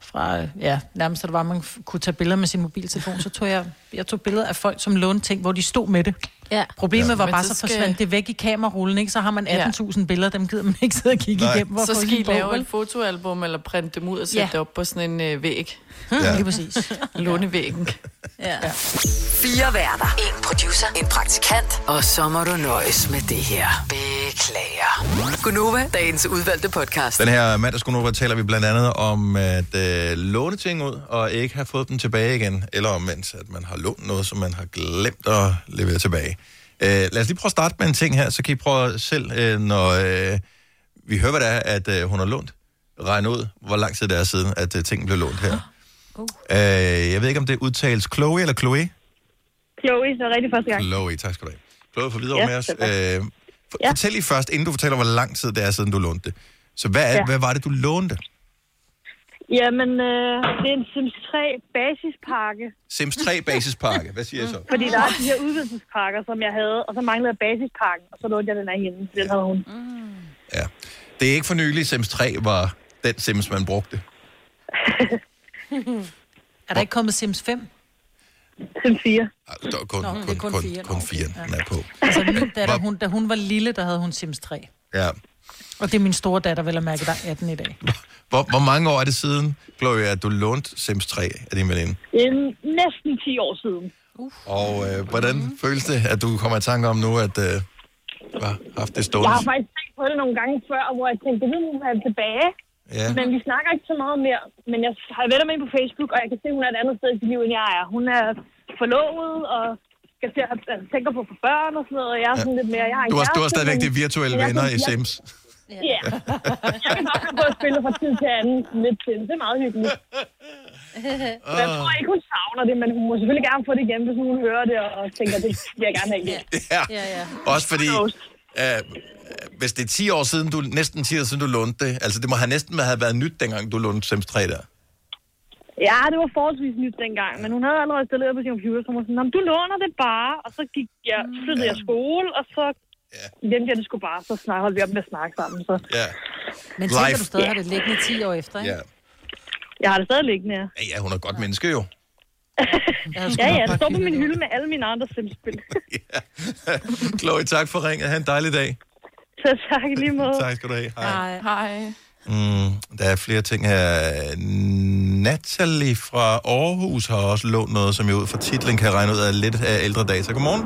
fra, ja, nærmest, at det var, at man kunne tage billeder med sin mobiltelefon, så tog jeg, jeg tog billeder af folk, som lånte ting, hvor de stod med det. Ja. Problemet Ja. var bare, så så skal- forsvandt det væk i kamerarullen, ikke? Så har man 18.000 billeder, dem gider man ikke sidde og kigge Nej. igennem. for at Så skal I lave et fotoalbum, eller printe dem ud og sætte Ja. det op på sådan en øh, væg. Ja. Lige præcis. Lånevæggen. Ja. Fire værter. En producer. En praktikant. Og så må du nøjes med det her. Beklager. Gunova, dagens udvalgte podcast. Den her mandagsgunova taler vi blandt andet om at øh, låne ting ud, og ikke have fået dem tilbage igen, eller omvendt, at man har lånt noget, som man har glemt at levere tilbage. Øh, lad os lige prøve at starte med en ting her, så kan I prøve selv, øh, når øh, vi hører, hvad det er, at øh, hun har lånt, regne ud, hvor lang tid det er siden, at øh, tingene blev lånt her. Uh. Øh, jeg ved ikke, om det udtales Chloe eller Chloe? Chloe, så rigtig første gang. Chloe, tak skal du have. Chloe for videre Ja, med os. Øh, for, Ja. Fortæl lige først, inden du fortæller, hvor lang tid det er siden, du lånte det. Så hvad, er, Ja. hvad var det, du lånte? Jamen, øh, det er en Sims 3 basispakke. Sims 3 basispakke. Hvad siger jeg så? Fordi der er de her udvidelsespakker, som jeg havde, og så manglede jeg basispakken, og så lånte jeg den af hende. Den havde hun. Det er ikke for nylig, Sims 3 var den Sims, man brugte. Er der ikke kommet Sims 5? Sims 4. Der kun, Nå, kun, det er kun kun, fire. kun, kun fire, den er på. Altså min datter, hun, da hun var lille, der havde hun Sims 3. Ja. Og det er min store datter, vel at mærke, der er 18 i dag. Hvor, hvor mange år er det siden, Gloria, at du lånte Sims 3 af din veninde? Øhm, næsten 10 år siden. Og øh, hvordan føles det, at du kommer i tanke om nu, at øh, du har haft det Jeg stående? har faktisk tænkt på det nogle gange før, hvor jeg tænkte, det vil hun være tilbage. Ja. Men vi snakker ikke så meget mere. Men jeg har venner med på Facebook, og jeg kan se, at hun er et andet sted i sit liv, end jeg er. Hun er forlovet, og skal til at altså, tænker på at få børn og sådan noget. Og jeg er sådan lidt mere... Jeg har en Du har, du har stadigvæk men- de virtuelle jeg er venner i Sims. Ja. Jeg kan godt finde på at spille fra tid til anden lidt til. Det er meget hyggeligt. Så jeg tror ikke, hun savner det, men hun må selvfølgelig gerne få det igen, hvis hun hører det og tænker, det vil jeg gerne have igen. Ja. ja, ja. Også fordi, øh, hvis det er 10 år siden, du, næsten 10 år siden, du lånte det, altså det må have næsten have været nyt, dengang du lånte Sims 3 der. Ja, det var forholdsvis nyt dengang, men hun havde allerede installeret på sin computer, så hun var sådan, "Nå, men du låner det bare, og så gik jeg, så flyttede jeg skole, og så glemte jeg det sgu bare, så snak, holdt vi op med at snakke sammen. Så. Ja. Men tænker Life. du stadig har det liggende 10 år efter, ikke? Ja. Jeg har det stadig liggende, ja. Ja, ja, hun er et godt menneske jo. Ja, ja, det står på min hylde med alle mine andre simspil. Chloe, tak for ringet. Ha' en dejlig dag. så tak i lige måde. Tak skal du have. Hej. Hej. Mm, der er flere ting her. Natalie fra Aarhus har også lånt noget, som jeg ud fra titlen kan regne ud af lidt af ældre data. Godmorgen.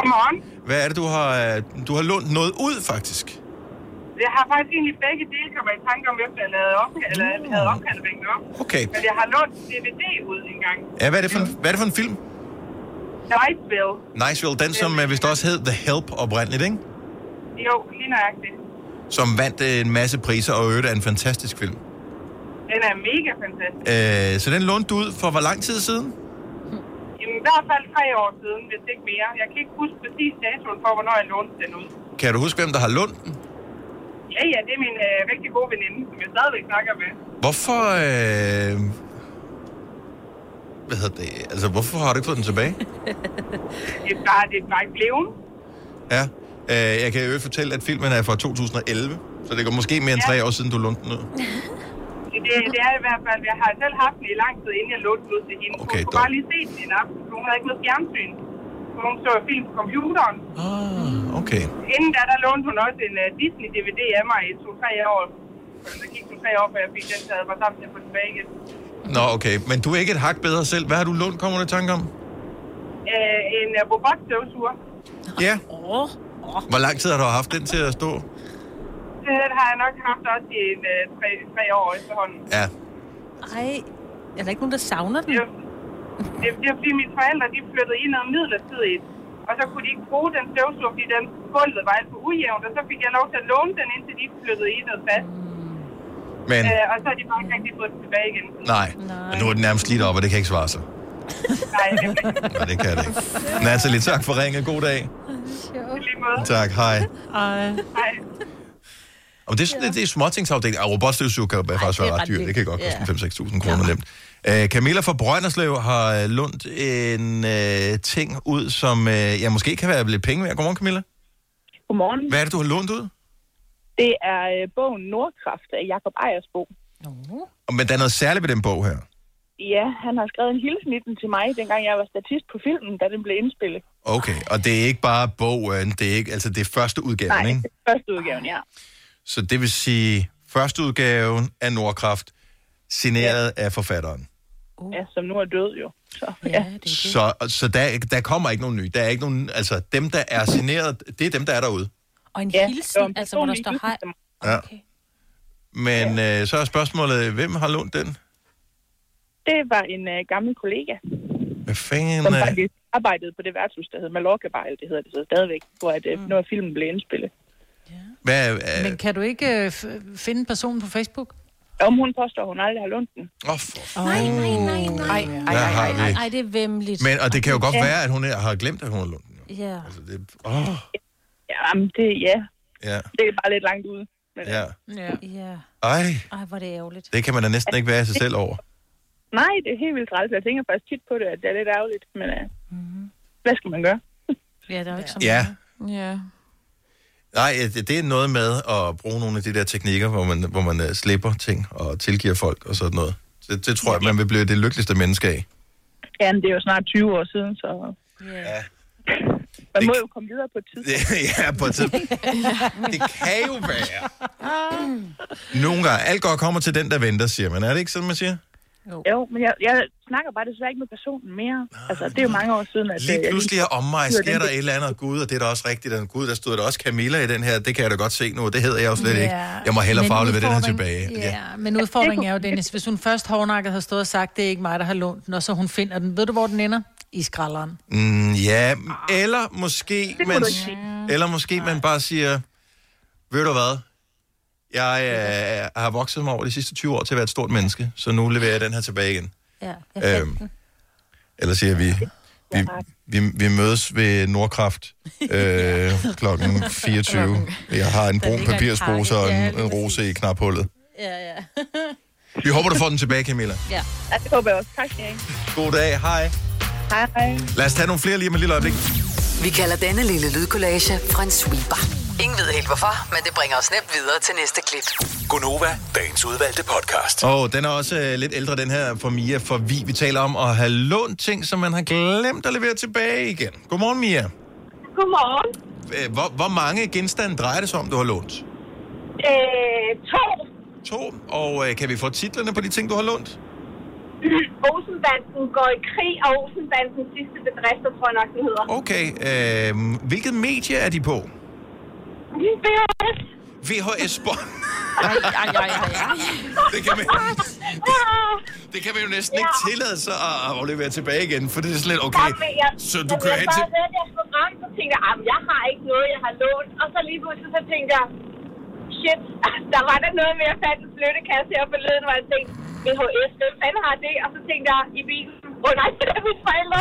Godmorgen. Hvad er det, du har, øh, du har lånt noget ud, faktisk? Jeg har faktisk egentlig begge dele kommet i tanke om, efter jeg lavede op, eller jeg havde opkaldet væggen op. Okay. Men jeg har lånt DVD ud en gang. Ja, hvad er det for en, hvad er det for en film? Niceville. Niceville, den som øh, vist også hed The Help oprindeligt, ikke? Jo, lige nøjagtigt. Som vandt øh, en masse priser og øvrigt er en fantastisk film. Den er mega fantastisk. Øh, så den lånte du ud for hvor lang tid siden? Jamen, i hvert fald tre år siden, hvis ikke mere. Jeg kan ikke huske præcis datoen for, hvornår jeg lånte den ud. Kan du huske, hvem der har lånt den? Ja, ja, det er min øh, rigtig gode veninde, som jeg stadigvæk snakker med. Hvorfor... Øh... Hvad hedder det? Altså, hvorfor har du ikke fået den tilbage? Det er bare, det er bare ikke blevet. Ja. Øh, jeg kan jo fortælle, at filmen er fra 2011, så det går måske mere end tre år siden, du lånte den ud. Det, det, det er i hvert fald, jeg har selv haft den i lang tid, inden jeg lånte den ud til hende. Okay, hun kunne bare lige se den en aften, for hun havde ikke noget fjernsyn. Så hun så film på computeren. Ah, okay. Inden da, der lånte hun også en uh, Disney-DVD af mig i to-tre år. Så der gik to-tre år, før jeg fik den taget mig sammen til at få den tilbage igen. Nå, okay. Men du er ikke et hak bedre selv. Hvad har du lånt, kommer du i tanke om? Uh, en uh, robotstøvsuger. Ja. Hvor lang tid har du haft den til at stå? Den har jeg nok haft også i en, uh, tre, tre år efterhånden. Ja. Ej, er der ikke nogen, der savner den? Det, det, det er fordi mine forældre, de flyttede i noget midlertidigt. Og så kunne de ikke bruge den støvsuger, fordi den gulvet var alt for ujævnt. Og så fik jeg lov til at låne den, indtil de flyttede i noget fast. Men, Øh, og så har de bare ikke rigtig fået den tilbage igen. nej. Men nu er den nærmest slidt op, og det kan ikke svare sig. Nej, det er Nej, det kan det ikke. Natalie, tak for ringet. God dag. Tak, hej. Ej. Hej. Og det, er- det, det er småtingsafdeling. Og robotstøvsuger kan jo faktisk det være er ret ret dyrt. Det kan godt koste Ja. 5-6.000 kroner nemt. Uh, Camilla fra Brønderslev har øh, lånt en uh, ting ud, som uh, ja, måske kan være lidt penge værd. Godmorgen, Camilla. Godmorgen. Hvad er det, du har lånt ud? Det er øh, bogen Nordkraft af Jakob Ejersbo. Og- Men der er noget særligt ved den bog her. Ja, han har skrevet en hilsen i den til mig, dengang jeg var statist på filmen, da den blev indspillet. Okay, og det er ikke bare bogen, det er ikke, altså det er første udgaven, Nej, ikke? det er første udgaven, ja. Så det vil sige, første udgaven af Nordkraft, signeret ja. af forfatteren. Uh. Ja, som nu er død jo. Så, ja. Så, så der, der kommer ikke nogen ny. Der er ikke nogen, altså dem, der er signeret, det er dem, der er derude. Og en Ja, hilsen, det en altså hvor der står hej. Ja. Men øh, så er spørgsmålet, hvem har lånt den? Det var en uh, gammel kollega, Hvad fanden som er... faktisk arbejdede på det værtshus, der hedder Mallorca Bejl, det hedder det så stadigvæk, hvor at, mm. noget af filmen blev indspillet. Hvad, er, Men kan du ikke øh, finde personen på Facebook? Om hun påstår, hun aldrig har lånt den. Oh, for... Nej, nej, nej, nej. Hvad har vi? Ej, det er vemmeligt. Men, og det kan jo godt Ja. være, at hun er, har glemt, at hun har lånt den. Ja. Altså, det, åh, Jamen, det, ja, ja, det er bare lidt langt ude. Men, ja. Ja. ja. Ej, Ej, hvor er det ærgerligt. det kan man da næsten ikke være sig selv over. Nej, det er helt vildt træls. Jeg tænker faktisk tit på det, at det er lidt ærgerligt. Men uh, Mhm. hvad skal man gøre? Ja, der er jo ikke så Ja, Ja. Nej, det, det er noget med at bruge nogle af de der teknikker, hvor man, hvor man uh, slipper ting og tilgiver folk og sådan noget. Det, det tror jeg, man vil blive det lykkeligste menneske af. Ja, men det er jo snart 20 år siden, så... Ja. Man må jo komme videre på et tidspunkt. ja, på et tidspunkt. Det kan jo være. Nogle gange, alt godt kommer til den, der venter, siger man. Er det ikke sådan, man siger? Jo, jo men jeg, jeg snakker bare desværre ikke med personen mere. Altså, det er jo mange år siden, at... Lige øh, pludselig er om mig, sker der et eller andet, Gud, og det er da også rigtigt, at Gud, der stod der også Camilla i den her, det kan jeg da godt se nu, og det hedder jeg jo slet Ja. ikke. Jeg må hellere få afleveret den her tilbage. Ja, men udfordringen er jo, Dennis, hvis hun først hårdnakket har stået og sagt, det er ikke mig, der har lånt den, og så hun finder den, ved du, hvor den ender? I skralderen. Mm, ja, eller måske, man, eller måske man bare siger, ved du hvad, jeg øh, har vokset mig over de sidste 20 år til at være et stort menneske, så nu leverer jeg den her tilbage igen. Ja, Øhm, eller siger vi, vi, vi, vi mødes ved Nordkraft øh, klokken 24. Jeg har en brun en papirspose og en, en rose i knaphullet. Ja, ja. Vi håber, du får den tilbage, Camilla. ja. Det håber jeg også. Tak skal I. God dag, hej. Hej, hej. Lad os tage nogle flere lige om et lille øjeblik. Vi kalder denne lille lydkollage Frans sweeper. Ingen ved helt hvorfor, men det bringer os nemt videre til næste klip. Gonova, dagens udvalgte podcast. Og den er også øh, lidt ældre, den her for Mia, for vi, vi taler om at have lånt ting, som man har glemt at levere tilbage igen. Godmorgen, Mia. Godmorgen. Øh, Hvor, hvor mange genstande drejer det sig om, du har lånt? Øh, to. To. Og øh, kan vi få titlerne på de ting, du har lånt? Olsenbanden går i krig, og Olsenbandens sidste bedrifter, tror jeg nok, den hedder. Okay. Øh, hvilket medie er de på? VHS. VHS-bånd. Ej, ej, ej, ej, ej. Det kan man, det kan man jo næsten ikke tillade sig at aflevere tilbage igen, for det er slet okay. Jamen, jeg, Så du kører hen jeg til... jeres program, så tænkte jeg, "Jamen, jeg har ikke noget, jeg har lånt. Og så lige pludselig så tænkte jeg, shit, der var der noget med, at jeg fandt en flyttekasse her forleden, hvor jeg tænkte, VHS, hvem fanden har det? Og så tænkte jeg i bilen, åh oh, nej, det er mine forældre.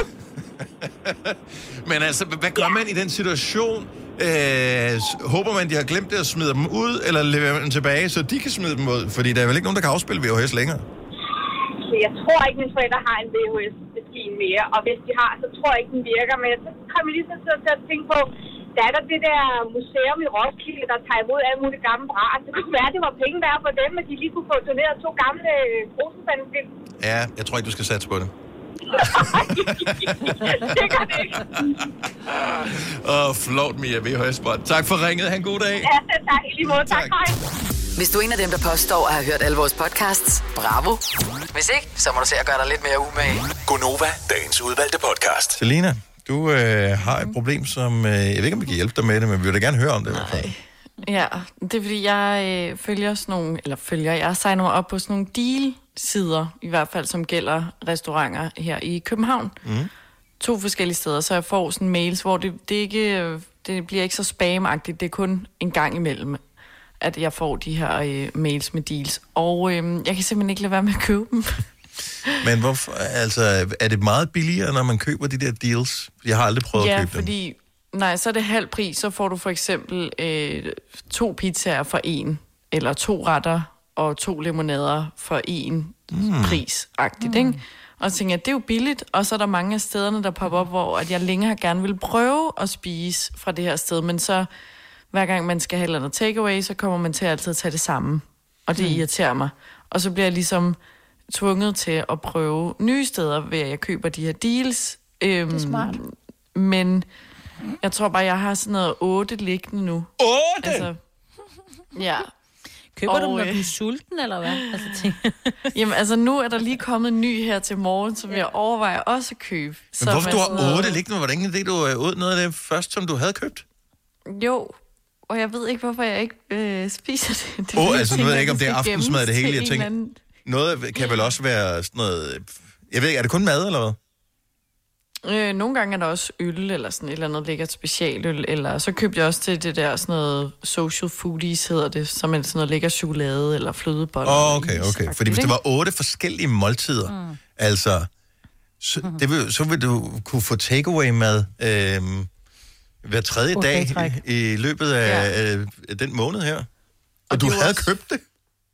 Men altså, hvad gør man i den situation? Øh, håber man, de har glemt det at smide dem ud, eller leverer man dem tilbage, så de kan smide dem ud? Fordi der er vel ikke nogen, der kan afspille VHS længere? Jeg tror ikke, mine forældre har en VHS-maskine mere, og hvis de har, så tror jeg ikke, den virker. Men så kom jeg lige så til at tænke på, der er der det der museum i Roskilde, der tager imod alle mulige gamle bras. Det kunne være, det var penge værd for dem, at de lige kunne få doneret to gamle rosenbandfilm. Ja, jeg tror ikke, du skal satse på det. Det det ikke. Åh, oh, flot, Mia VHS-bånd. Tak for ringet. Ha' en god dag. Ja, tak. I lige måde. Tak. Hej. Hvis du er en af dem, der påstår at have hørt alle vores podcasts, bravo. Hvis ikke, så må du se at gøre dig lidt mere umage. Gonova, dagens udvalgte podcast. Selina, du øh, har et problem, som... Øh, jeg ved ikke, om vi kan hjælpe dig med det, men vi vil da gerne høre om det. fald. Ja, det er fordi, jeg øh, følger sådan nogle, eller følger, jeg signer mig op på sådan nogle deal-sider, i hvert fald som gælder restauranter her i København. Mm. To forskellige steder, så jeg får sådan mails, hvor det, det, ikke, det bliver ikke så spamagtigt, det er kun en gang imellem, at jeg får de her øh, mails med deals. Og øh, jeg kan simpelthen ikke lade være med at købe dem. Men hvorfor, altså, er det meget billigere, når man køber de der deals? Jeg har aldrig prøvet ja, at købe dem. fordi, nej, så er det halv pris, så får du for eksempel øh, to pizzaer for en, eller to retter og to limonader for en Mm. pris-agtigt, mm. ikke? Og så tænker jeg, det er jo billigt, og så er der mange af stederne, der popper op, hvor at jeg længe har gerne vil prøve at spise fra det her sted, men så hver gang man skal have et eller andet takeaway, så kommer man til at altid tage det samme, og det Mm. irriterer mig. Og så bliver jeg ligesom tvunget til at prøve nye steder, ved at jeg køber de her deals. Øhm, Det er smart. Men jeg tror bare, jeg har sådan noget otte liggende nu. 8? Altså, ja. Køber du dem, når øh, du er sulten, eller hvad? Altså. Jamen, altså nu er der lige kommet en ny her til morgen, som jeg overvejer også at købe. Men som hvorfor er du har noget- 8 liggende? Var det ikke det, du øh, åd noget af det først, som du havde købt? Jo, og jeg ved ikke, hvorfor jeg ikke øh, spiser det. det. er Åh, jeg altså, nu ved jeg ikke, om det er aftensmad, det hele. Jeg tænker- Noget kan vel også være sådan noget... øh, Jeg ved ikke, er det kun mad, eller hvad? Øh, nogle gange er der også øl, eller sådan et eller andet lækkert specialøl, eller så købte jeg også til det der sådan noget social foodies, hedder det, som er sådan noget lækker chokolade eller flødeboller. Åh, oh, okay, okay. Fordi hvis det var otte forskellige måltider, mm. altså, så, det vil, så vil du kunne få takeaway-mad øhm, hver tredje dage dag i træk. i, i løbet af, ja. øh, den måned her. Og, og du havde også- købt det?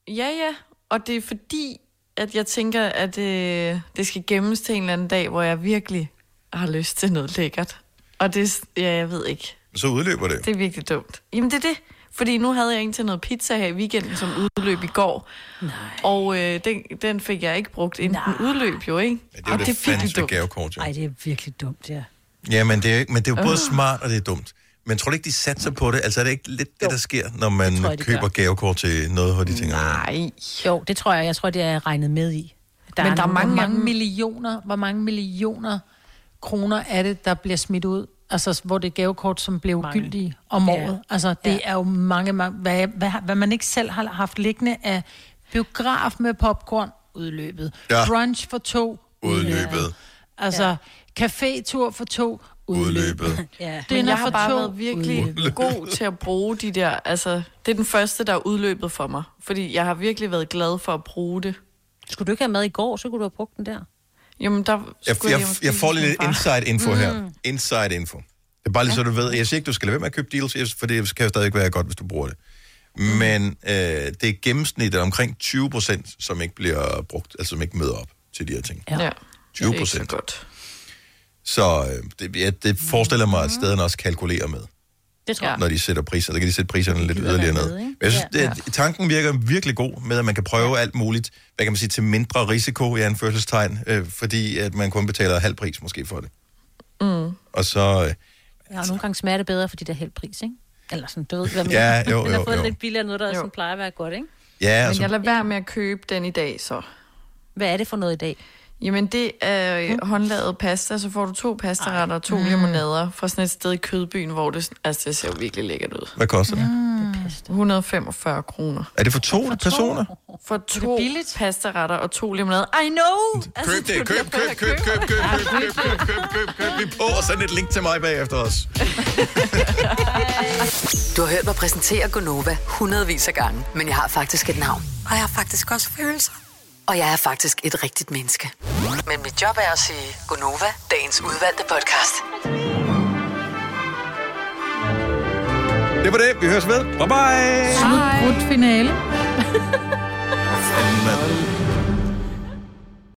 Ja, ja, og det er fordi, at jeg tænker, at øh, det skal gemmes til en eller anden dag, hvor jeg virkelig har lyst til noget lækkert. Og det, ja, jeg ved ikke. Så udløber det. Det er virkelig dumt. Jamen, det er det. Fordi nu havde jeg en til noget pizza her i weekenden, som udløb i går. Nej. Og øh, den, den fik jeg ikke brugt, inden den udløb jo, ikke? Ja, det er jo det, fandeste gavekort, jo. Ej, det er virkelig dumt, ja. Ja, men det er, ikke- men det er jo både Øh. smart og det er dumt. Men tror du ikke, de satser på det? Altså er det ikke lidt det, der sker, når man tror jeg, køber gør. gavekort til noget, hvor de tænker... Nej. Jo, det tror jeg. Jeg tror, det er regnet med i. Der Men der er mange, hvor mange millioner, hvor mange millioner kroner er det, der bliver smidt ud? Altså, hvor det er gavekort, som blev mange. gyldige om Ja. året. Altså, det Ja. er jo mange, mange hvad, hvad, hvad man ikke selv har haft liggende af biograf med popcorn, udløbet. Ja. Brunch for to, Udløbet. Altså, cafétur for to, Udløbet. Ja. Men Dinner jeg har for bare to, været virkelig udløbet. god til at bruge de der... Altså, det er den første, der er udløbet for mig. Fordi jeg har virkelig været glad for at bruge det. Skulle du ikke have med i går, så kunne du have brugt den der. Jamen, der Jeg, jeg, måske jeg får lidt far. inside info her. Mm. Inside info. Det er bare lige så, du ved. Jeg siger ikke, du skal lade være med at købe deals, jeg- for det kan jo stadig være godt, hvis du bruger det. Men øh, det er gennemsnittet omkring 20 procent, som ikke bliver brugt, altså som ikke møder op til de her ting. Ja. 20 Det er ikke så procent. godt. Så øh, det, ja, det forestiller mig, at stederne også kalkulerer med, Det tror jeg. når de sætter priser. Der kan de sætte priserne lidt yderligere ned. Men jeg synes, Ja. det, tanken virker virkelig god med, at man kan prøve alt muligt, hvad kan man sige, til mindre risiko i anførselstegn, øh, fordi at man kun betaler halv pris måske for det. Mm. Og så... Øh, Ja, og nogle gange smager det bedre, fordi det er helt pris, ikke? Eller sådan, du ved, hvad Ja, jo, Man har jo, fået jo. lidt billigere noget, der sådan plejer at være godt, ikke? ja, Men altså, jeg lader være med at købe den i dag, så. Hvad er det for noget i dag? Jamen, det er mm. håndlavet pasta, så får du to pastaretter og to mm. limonader fra sådan et sted i Kødbyen, hvor det, altså, det ser jo virkelig lækkert ud. hvad koster det? Mm. 145 kroner. Er det for to personer? For to pastaretter og to limonader. I know! Altså, Køb det, køb, køb, køb, køb, køb, køb, køb, køb, køb, køb, køb, vi på, og send et link til mig bagefter os. Du har hørt mig præsentere Gonova hundredvis af gange, men jeg har faktisk et navn. Og jeg har faktisk også følelser. Og jeg er faktisk et rigtigt menneske. Men mit job er at sige Gonova, dagens udvalgte podcast. Det var det. Vi høres ved. Bye bye. Slut, finale.